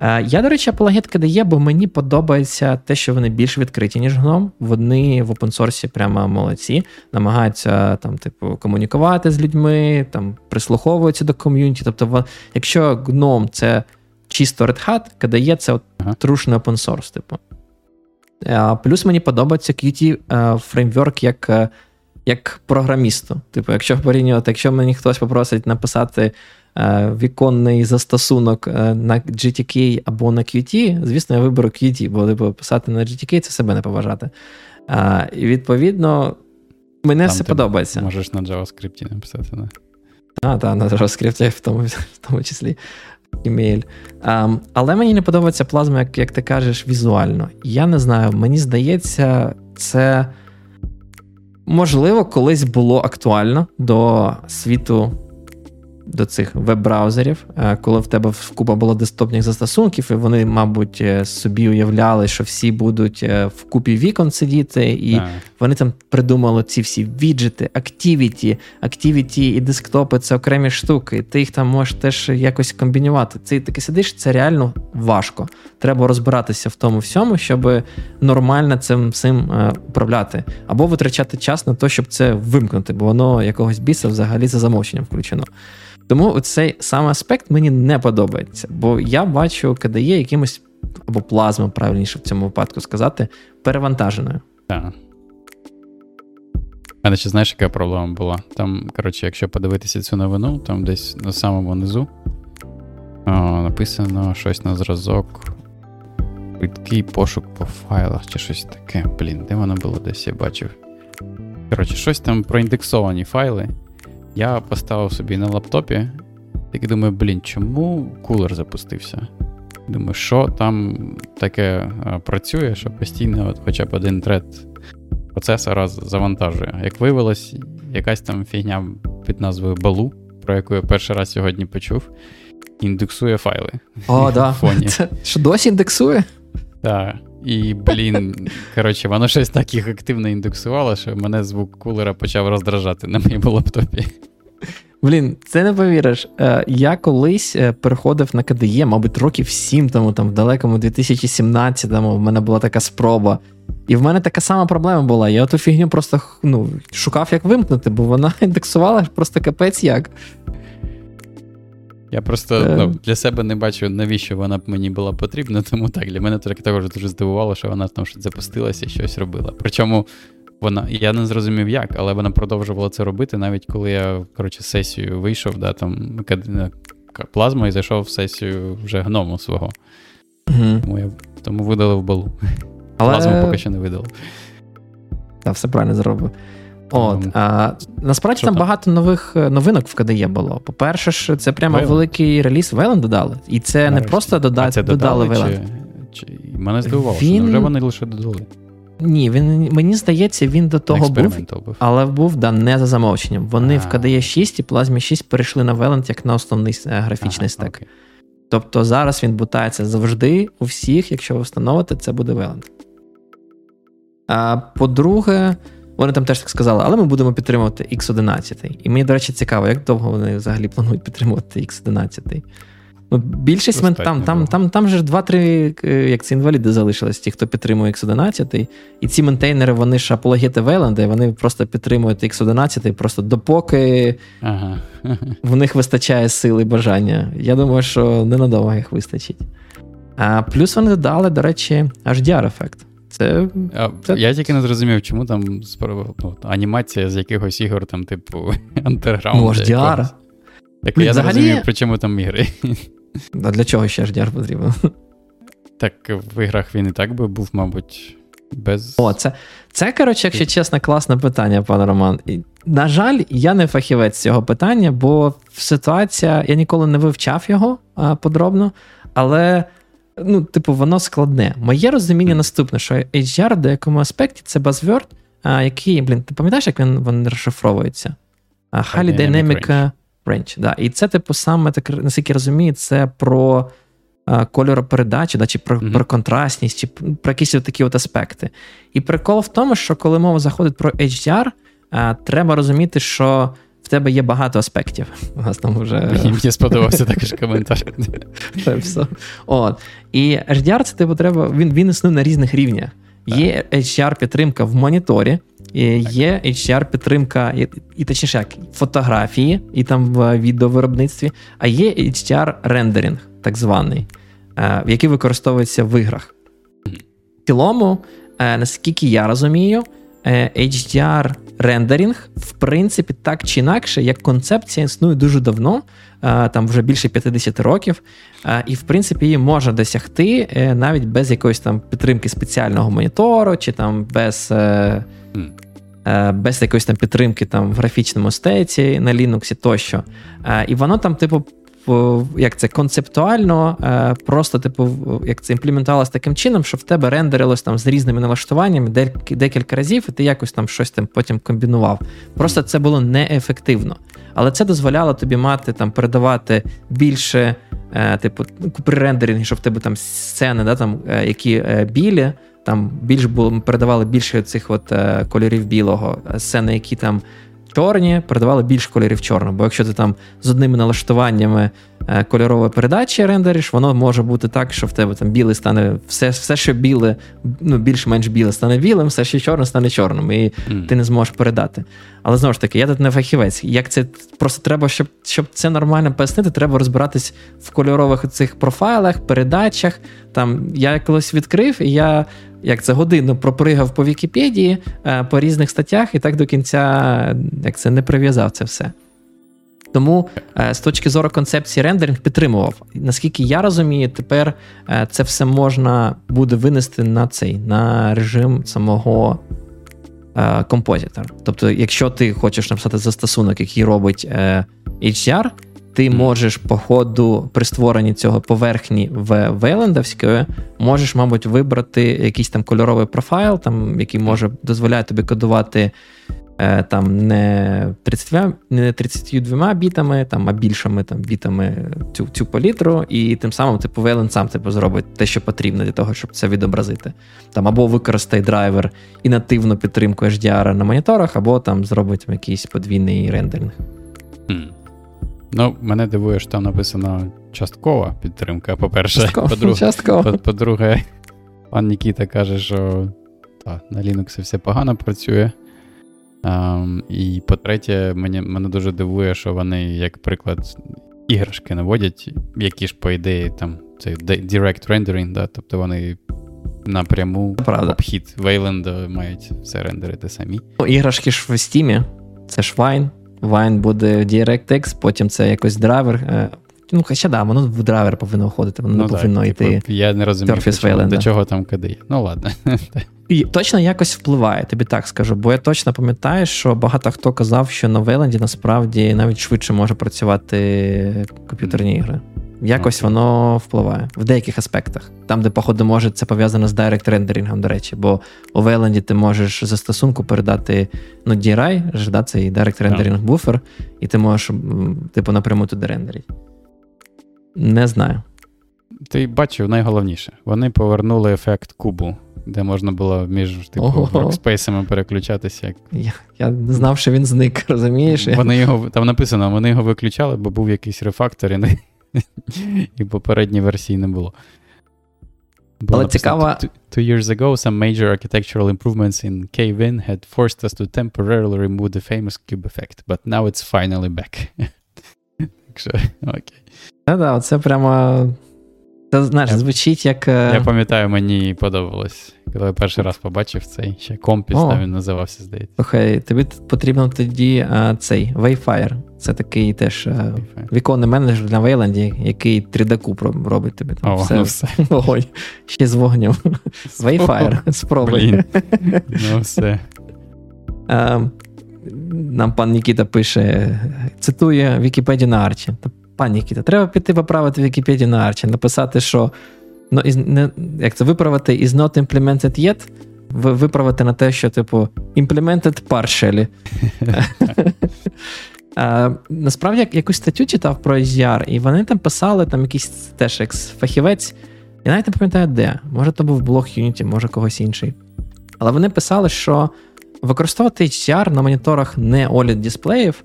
Е, я, до речі, апологетка дає, бо мені подобається те, що вони більш відкриті, ніж гном. Вони в опенсорсі прямо молодці, намагаються там, типу, комунікувати з людьми, там прислуховуються до ком'юніті. Тобто, якщо гном це чисто Red Hat, KDE це от ага. трушний open source, типу. Е, плюс мені подобається Qt е, фреймворк як як програмісту. Типу, якщо порівнювати, якщо мені хтось попросить написати Е, віконний застосунок е, на GTK або на Qt, звісно, я виберу Qt, бо типу, писати на GTK це себе не поважати. І відповідно, мені Там все подобається. Можеш на JavaScript написати, не? А, так, на JavaScript в тому в тому числі. Email. Um, але мені не подобається плазма, як як ти кажеш, візуально. Я не знаю, мені здається, це можливо колись було актуально до світу до цих веб-браузерів, е, коли в тебе в купа було десктопних застосунків, і вони, мабуть, е, собі уявляли, що всі будуть е, в купі вікон сидіти, і а. Вони там придумали ці всі віджити, активіті, активіті і десктопи це окремі штуки. Ти їх там можеш теж якось комбінювати. Ти таки сидиш, це реально важко. Треба розбиратися в тому всьому, щоб нормально цим цим управляти, або витрачати час на те, щоб це вимкнути, бо воно якогось біса взагалі за замовченням включено. Тому цей саме аспект мені не подобається, бо я бачу KDE якимось або плазма, правильніше в цьому випадку сказати, перевантаженою. Так. А ще знаєш, яка проблема була? Там, коротше, якщо подивитися цю новину, там десь на самому низу о, написано щось на зразок. Швидкий пошук по файлах чи щось таке. Блін, де воно було десь я бачив. Коротше, щось там проіндексовані файли. Я поставив собі на лаптопі, і думаю, блін, чому кулер запустився? Думаю, що там таке працює, що постійно от хоча б один тред процесора завантажує. Як виявилось, якась там фігня під назвою Балу, про яку я перший раз сьогодні почув, індексує файли. О, да. Це Що досі індексує? Так. І, блін, коротше, воно щось так їх активно індексувало, що мене звук кулера почав роздражати на моєму лаптопі. Блін, це не повіриш. Е, я колись е, переходив на КДЄ, мабуть, років 7 тому, там в далекому 2017-му в мене була така спроба. І в мене така сама проблема була. Я ту фігню просто ну, шукав, як вимкнути, бо вона індексувала просто капець як. Я просто е... ну, для себе не бачу, навіщо вона б мені була потрібна, тому так, для мене також дуже здивувало, що вона там щось запустилася і щось робила. Причому вона, я не зрозумів як, але вона продовжувала це робити, навіть коли я коротше, сесію вийшов, да, там плазма і зайшов в сесію вже гному свого. Тому я тому видалив балу. Але... Плазму поки що не видалив. Так, все правильно зробив. От, а, Насправді там, там багато нових е, новинок в КДЄ було. По-перше, ж, це прямо Вейланд. великий реліз Вейланд додали. І це Нарешті. не просто дода... це додали Вейланд. Чи... Чи... Мене здивувало, Він... що вже вони лише додали. Ні, він мені здається, він до того був, був, але був да, не за замовченням. Вони а. в KDE 6 і Plasma 6 перейшли на Wayland як на основний е, графічний ага, стек. Окей. Тобто зараз він бутається завжди у всіх, якщо ви встановите, це буде Wayland. А по-друге, вони там теж так сказали, але ми будемо підтримувати X11. І мені, до речі, цікаво, як довго вони взагалі планують підтримувати X11. Ну, Більшість мен, там там, там, там же 2-3 е, як це інваліди залишились, ті, хто підтримує X11. І ці ментейнери, вони ж апологети Вейленда, і вони просто підтримують X11 просто допоки ага. в них вистачає сили і бажання. Я думаю, що ненадовго їх вистачить. А плюс вони додали, до речі, HDR-ефект. Це, а, це... Я тільки не зрозумів, чому там ну, анімація з якихось ігор, там, типу. Ну, HDR. Так я взагалі... не розумію, при чому там ігри. А для чого ще HDR потрібен? Так в іграх він і так би був, мабуть, без. О, це, це коротше, якщо чесно, класне питання, пане Роман. І, На жаль, я не фахівець цього питання, бо ситуація, я ніколи не вивчав його а, подробно, але. Ну, типу, воно складне. Моє розуміння mm. наступне, що HDR в деякому аспекті це а, який, блін, ти пам'ятаєш, як він, він розшифровується? Highly Dynamic range. Да. І це, типу, саме так, наскільки я розумію, це про а, кольоропередачу, да, чи про mm-hmm. про контрастність, чи про якісь такі от аспекти. І прикол в тому, що коли мова заходить про HDR, а, треба розуміти, що. В тебе є багато аспектів. У нас там вже... Мені сподобався також коментар. Це все. От. І HDR це типу треба, він він існує на різних рівнях. Є HDR-підтримка в моніторі, Є HDR-підтримка, і, точніше, як фотографії, і там в відеовиробництві, а є HDR-рендеринг, так званий, е, який використовується в іграх. В цілому, е, наскільки я розумію, е, HDR-рендеринг, в принципі, так чи інакше, як концепція існує дуже давно, там вже більше 50 років, і, в принципі, її можна досягти навіть без якоїсь там підтримки спеціального монітору, чи там без. Е, без якоїсь там підтримки там в графічному стеці на Linux тощо. Е, і воно там, типу, як це концептуально, е, просто, типу, як це імплементувалося таким чином, що в тебе рендерилось там з різними налаштуваннями декілька разів, і ти якось там щось там потім комбінував. Просто це було неефективно. Але це дозволяло тобі мати там передавати більше, типу, при рендерингі, що в тебе там сцени, да, там, які білі там більш було передавали більше цих от е, кольорів білого, сцени, які там чорні, продавали більше кольорів чорного. Бо якщо ти там з одними налаштуваннями е, кольорової передачі рендериш, воно може бути так, що в тебе там білий стане все, все що біле, ну більш-менш біле стане білим, все, що чорне, стане чорним, і mm. ти не зможеш передати. Але знову ж таки, я тут не фахівець. Як це просто треба, щоб щоб це нормально пояснити, треба розбиратись в кольорових цих профайлах, передачах. Там я колись відкрив, і я як це годину пропригав по Вікіпедії е, по різних статтях, і так до кінця як це не прив'язав це все. Тому е, з точки зору концепції рендеринг підтримував. Наскільки я розумію, тепер е, це все можна буде винести на цей на режим самого композитора. Тобто, якщо ти хочеш написати застосунок, який робить HDR, ти можеш по ходу при створенні цього поверхні в вейлендовської, можеш, мабуть, вибрати якийсь там кольоровий профайл, там, який може дозволяє тобі кодувати е, там не 32 не 32 бітами, там, а більшими там, бітами цю цю палітру, і тим самим типу, Wayland сам типу, зробить те, що потрібно для того, щоб це відобразити. Там Або використає драйвер і нативну підтримку HDR на моніторах, або там зробить якийсь подвійний рендеринг. Mm. Ну, мене дивує, що там написано часткова підтримка, по-перше. Частково, по-друге, частково. по-друге, пан Нікіта каже, що та, на Linux все погано працює. Um, і по-третє, мене, мене дуже дивує, що вони, як приклад, іграшки наводять, які ж, по ідеї, там, це direct rendering, да, тобто вони напряму Правда. обхід Вейленда мають все рендерити самі. Ну, Іграшки ж в Steam, це ж Wine. Wine буде DirectX, потім це якось драйвер. Ну, хоча да, воно в драйвер повинно входити, воно ну, не повинно так, йти. Типу, я не розумію, до, до чого там куди. Ну, ладно. І точно якось впливає, тобі так скажу. Бо я точно пам'ятаю, що багато хто казав, що на Вейленді насправді навіть швидше може працювати комп'ютерні ігри. Якось воно впливає в деяких аспектах. Там, де, походу, може це пов'язано з директ рендерінгом, до речі, бо у Wayland ти можеш застосунку передати ну, DRI, да, цей Direct Rendering буфер, і ти можеш, типу, напряму туди рендерити. Не знаю. Ти бачив найголовніше. Вони повернули ефект кубу де можна було між типу, воркспейсами переключатися. Як... Я я не знав, що він зник, розумієш? Вони його, Там написано, вони його виключали, бо був якийсь рефактор, і, і попередній версії не було. було Але цікаво. Two, two years ago, some major architectural improvements in K-Win had forced us to temporarily remove the famous cube effect, but now it's finally back. Так що, окей. Так, це прямо це знаєш, я, звучить як. Е, я пам'ятаю, мені подобалось. Коли я перший раз побачив цей ще компіс, там він називався, здається. Слухай, тобі потрібно тоді а, цей Wayfire. Це такий теж а, віконний менеджер на Вейланді, який 3D-куб робить тобі. Там О, все. Ну все. Вогонь. Ще з вогнем. Wayfire, спробуй. Ну все. А, нам пан Нікіта пише, цитує Вікіпедію на Арчі. Пан Нікіта, треба піти поправити Вікіпедію на Арчі, написати, що ну, із, не, як це виправити is not implemented yet, виправити на те, що, типу, implemented partially. а, Насправді, якусь статтю читав про HDR, і вони там писали там якийсь теж фахівець. Я навіть не пам'ятаю, де. Може, то був блог Unity, може когось інший. Але вони писали, що використовувати HDR на моніторах не oled дисплеїв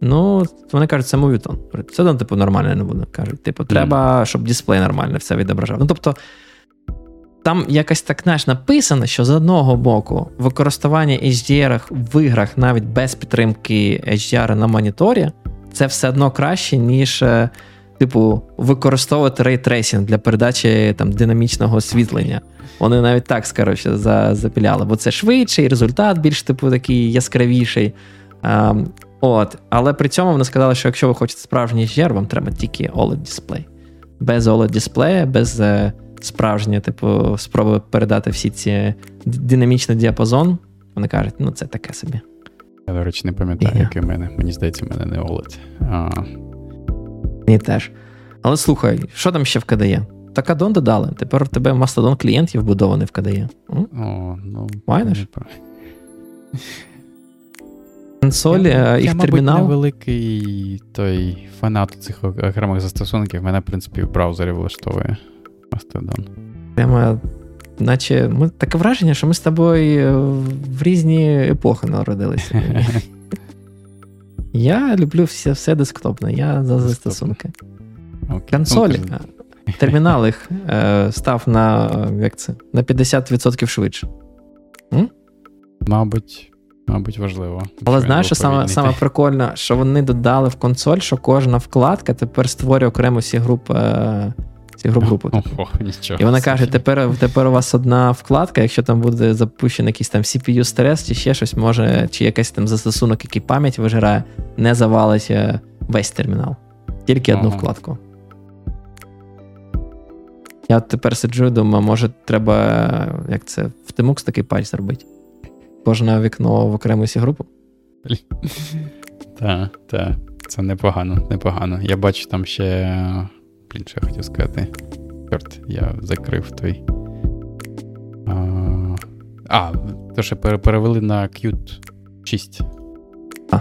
Ну, вони кажуть, це мовітон. Це одно, типу, нормально не буде. Кажуть, типу, треба, щоб дисплей нормально все відображав. Ну, тобто, там якось так знаєш, написано, що з одного боку використання HDR в іграх навіть без підтримки HDR на моніторі, це все одно краще, ніж, е, типу, використовувати ray tracing для передачі там, динамічного освітлення. Вони навіть так, скоріше, запіляли, бо це швидший, результат більш типу такий яскравіший. От, Але при цьому вони сказали, що якщо ви хочете справжній HDR, вам треба тільки OLED дисплей. Без oled дисплея, без е, справжнього, типу, спроби передати всі ці динамічний діапазон. Вони кажуть, ну це таке собі. Я, до речі, не пам'ятаю, yeah. який в мене. Мені здається, в мене не OLED. А... Мені теж. Але слухай, що там ще в KDE? Так аддон додали. Тепер у тебе мастодон клієнтів вбудований в KDE. О, ну, Майнеш? Консоль, я, їх я, термінал. Я, мабуть, невеликий той фанат цих окремих застосунків. Мене, в принципі, в браузері влаштовує Mastodon. Прямо, наче, ми таке враження, що ми з тобою е, в різні епохи народилися. Я люблю все все десктопне, я за застосунки. Okay. Консоль, ну, термінал їх е, став на як це, на 50% швидше. М? Мабуть, Мабуть, важливо. Але знаєш, що саме саме прикольно, що вони додали в консоль, що кожна вкладка тепер створює окрему сі групу ці груп групу. І вона каже: тепер тепер у вас одна вкладка, якщо там буде запущений якийсь там CPU стрес, чи ще щось може, чи якийсь там застосунок, який пам'ять вижирає, не завалить е, весь термінал. Тільки одну вкладку. Я тепер сиджу і думаю, може, треба як це, в Tmux такий патч зробити кожне вікно в окрему сі групу. Так, так. Це непогано, непогано. Я бачу там ще. Блін, що я хотів сказати. Чорт, я закрив той. А, а то що перевели на Qt 6. А.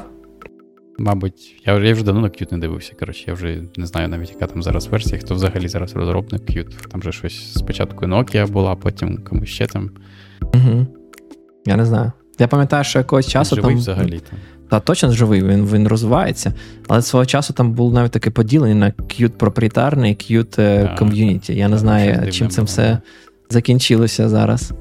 Мабуть, я вже я вже давно на Qt не дивився. Коротше, я вже не знаю навіть, яка там зараз версія, хто взагалі зараз розробник Qt. Там же щось спочатку Nokia була, потім комусь ще там. Угу. Я не знаю. Я пам'ятаю, що якогось часу живий там. взагалі там. Та точно живий, він він розвивається. Але свого часу там було навіть таке поділення на Qt проприєтарний і Qt ком'юніті. Я не знаю, чим це все закінчилося зараз.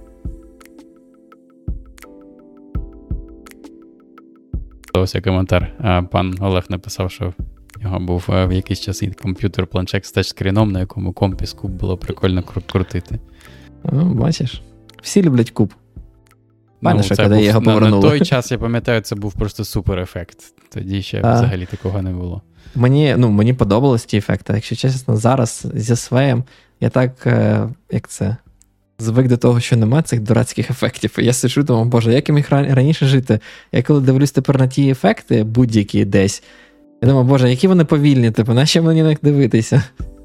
Ось коментар. Пан Олег написав, що в нього був е, в якийсь часи комп'ютер планшет з тачскріном, на якому компіс куб було прикольно крутити. О, Бачиш, всі люблять куб. Пане, ну, що коли його повернули. На, той час, я пам'ятаю, це був просто супер ефект. Тоді ще а, взагалі такого не було. Мені ну, мені подобались ті ефекти. Якщо чесно, зараз зі своєм я так, е, як це, звик до того, що нема цих дурацьких ефектів. І я сиджу, думаю, боже, як я міг раніше жити? Я коли дивлюсь тепер на ті ефекти, будь-які десь, я думаю, боже, які вони повільні, типу, нащо мені на них дивитися?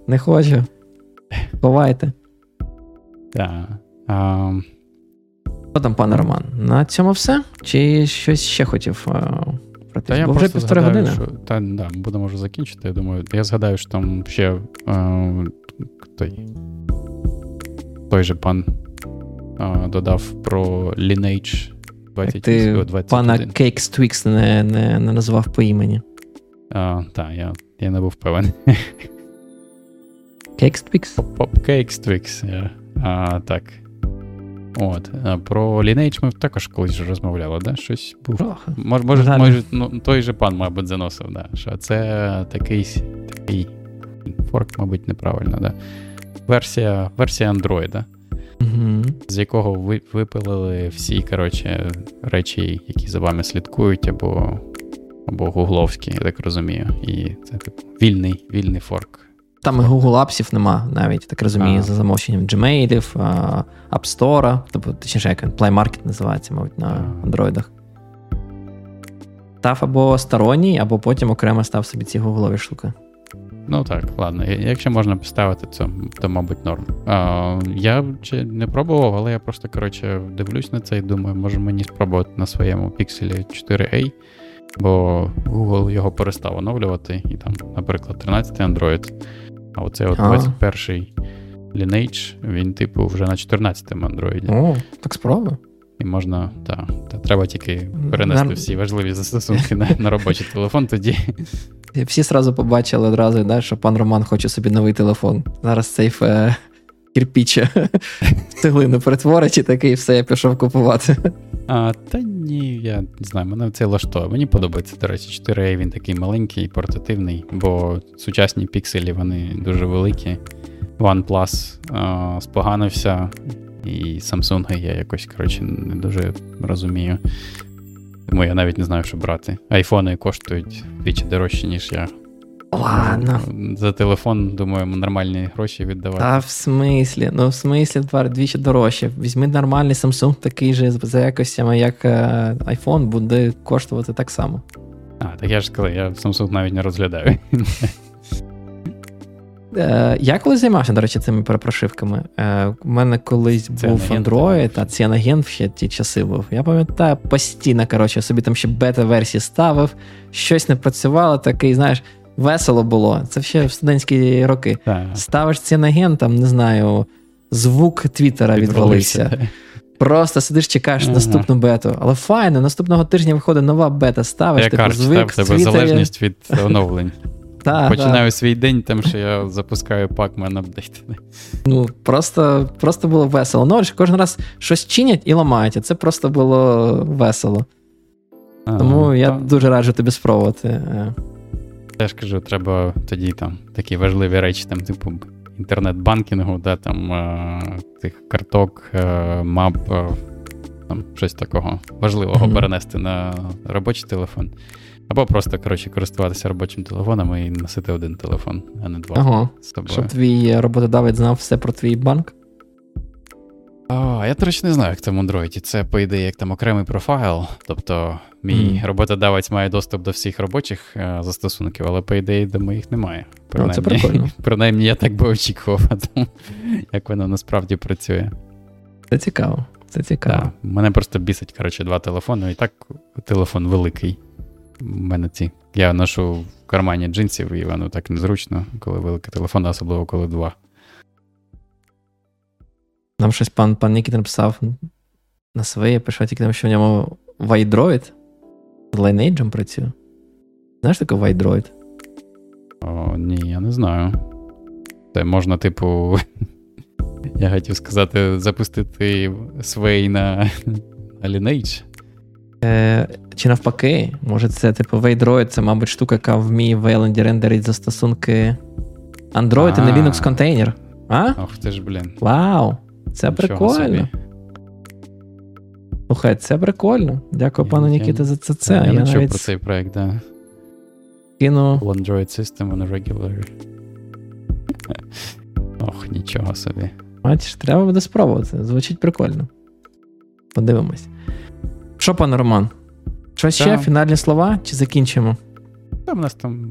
не хочу. Ховайте. Так. Um... Що там, пане Роман? На цьому все? Чи щось ще хотів про те? Бо вже півтори години. Що, та, да, будемо вже закінчити. Я думаю, я згадаю, що там ще uh, той той же пан uh, додав про Lineage 20, Ти 21. пана Cakes Twix не, не, не назвав по імені. Так, я я не був певен. Cakes Twix? Cakes Twix, yeah. а, так. От, Про Lineage ми також колись вже розмовляли, да? Щось був. Може, може, може ну, той же пан, мабуть, заносив, да? що це такий такий форк, мабуть, неправильно, да? версія версія Android, угу. з якого ви випилили всі коротше, речі, які за вами слідкують, або або гугловські, я так розумію. І це типу вільний вільний форк. Там і Google Apps нема навіть, так розумію, а. за замовченням Gmail, App Store, тобто, точніше, як Play Market називається, мабуть, на андроїдах. Став або сторонній, або потім окремо став собі ці гуглові штуки. Ну так, ладно. Якщо можна поставити це, то, мабуть, норм. А, Я ще не пробував, але я просто, коротше, дивлюсь на це і думаю, може мені спробувати на своєму Pixel 4a, бо Google його перестав оновлювати, і там, наприклад, 13 Android. А оцей от 21-й Lineage, він, типу, вже на 14-му Android. О, так спробуй. І можна, так, та, треба тільки перенести Нар... всі важливі застосунки на на робочий телефон тоді. Всі сразу побачили одразу, да, що пан Роман хоче собі новий телефон. Зараз цей е, кирпіч цеглину перетворить і такий все, я пішов купувати. А, Та ні, я не знаю, мене це влаштовує. Мені подобається, до речі, 4A він такий маленький, портативний, бо сучасні пікселі вони дуже великі. OnePlus а, споганився, і Samsung я якось коротше, не дуже розумію. Тому я навіть не знаю, що брати. Айфони коштують вдвічі дорожче, ніж я Ладно. За телефон, думаю, нормальні гроші віддавати. Та в смислі, ну в смислі двічі дорожче. Візьми нормальний Samsung, такий же за якостями, як е, iPhone, буде коштувати так само. А, так я ж сказав, я Samsung навіть не розглядаю. Е, я коли займався, до речі, цими перепрошивками. Е, у мене колись це був Android, а Cyanogen ще ті часи був. Я пам'ятаю, постійно, коротше, собі там ще бета-версії ставив, щось не працювало, такий, знаєш весело було. Це ще в студентські роки. Так. Ставиш ціноген, там, не знаю, звук Твіттера відвалився. Просто сидиш, чекаєш ага. наступну бету. Але файно, наступного тижня виходить нова бета. Ставиш типу, кажу, звик. в тебе залежність від оновлень. Та, Починаю та. свій день, тим, що я запускаю Pacman апдейт. Ну, просто просто було весело. Ну, кожен раз щось чинять і ламають, а це просто було весело. А, Тому я дуже раджу тобі спробувати. Е. Теж кажу, треба тоді там такі важливі речі, там, типу, інтернет-банкінгу, да, там е, тих карток, е, мап, е, там щось такого важливого mm-hmm. перенести на робочий телефон. Або просто, коротше, користуватися робочим телефоном і носити один телефон, а не два. Ага. з тобою. Щоб твій роботодавець знав все про твій банк. А, Я, до речі, не знаю, як це в Android. Це, по ідеї, як там окремий профайл. Тобто, мій mm. роботодавець має доступ до всіх робочих е, застосунків, але, по ідеї, до моїх немає. Принаймні, це прикольно. Принаймні, я так би очікував, як воно насправді працює. Це цікаво. Це цікаво. Так, Мене просто бісить, коротше, два телефони, і так телефон великий. У мене ці. Я ношу в кармані джинсів, і воно так незручно, коли великий телефон, особливо коли два. Нам щось пан пан Нікіт написав на своє, пише тільки, що в ньому Вайдроїд з Lineage працює. Знаєш таке Вайдроїд? О, Ні, я не знаю. Це можна, типу, я хотів сказати, запустити Sway на, Lineage. Е, Чи навпаки, може, це типу Waydroid, це, мабуть, штука, яка вміє в Wayland рендерить застосунки Android і на Linux контейнер. А? Ох ти ж, блін. Вау! Це Нічого прикольно. Собі. Слухай, це прикольно. Дякую пану Нікіта за це. це. Я, я навіть про цей проект, да. Кину. Android System on a regular. Ох, нічого собі. Бачиш, треба буде спробувати. Звучить прикольно. Подивимось. Що, пане Роман? Що ще? Фінальні слова? Чи закінчимо? Там у нас там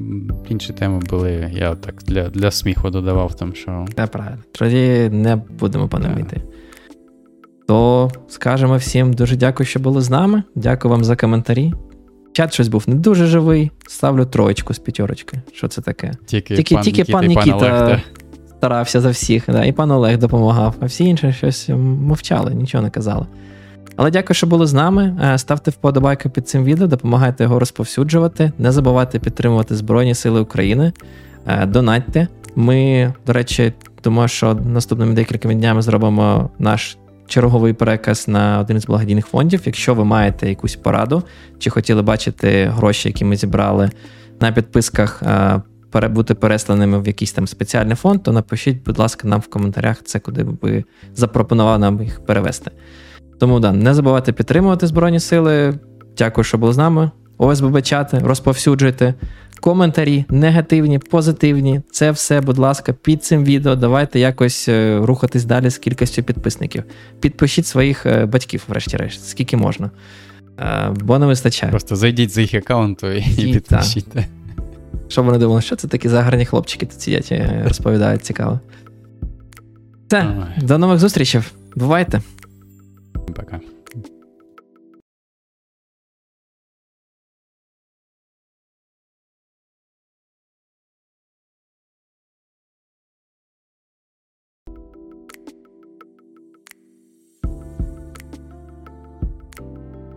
інші теми були, я так для для сміху додавав там, що. Це правильно. Тоді не будемо панамити. То скажемо всім дуже дякую, що були з нами. Дякую вам за коментарі. Чат щось був не дуже живий. Ставлю троєчку з п'ятерочки. Що це таке? Тільки тільки пан, тільки пан Нікіта пан старався за всіх, да, і пан Олег допомагав, а всі інші щось мовчали, нічого не казали. Але дякую, що були з нами. Е, ставте вподобайки під цим відео, допомагайте його розповсюджувати. Не забувайте підтримувати Збройні Сили України. Е, донатьте. Ми, до речі, думаю, що наступними декількома днями зробимо наш черговий переказ на один з благодійних фондів. Якщо ви маєте якусь пораду, чи хотіли бачити гроші, які ми зібрали на підписках, е, бути пересланими в якийсь там спеціальний фонд, то напишіть, будь ласка, нам в коментарях це, куди ви запропонували нам їх перевести. Тому да, не забувайте підтримувати Збройні Сили. Дякую, що були з нами. ОСББ чати, розповсюджуйте. Коментарі, негативні, позитивні. Це все, будь ласка, під цим відео. Давайте якось е, рухатись далі з кількістю підписників. Підпишіть своїх е, батьків, врешті-решт, скільки можна. Е, бо не вистачає. Просто зайдіть з їх аккаунту і, і підпишіть. Щоб вони думали, що це такі загарні хлопчики тут сидять і розповідають цікаво. Все, до нових зустрічей. Бувайте!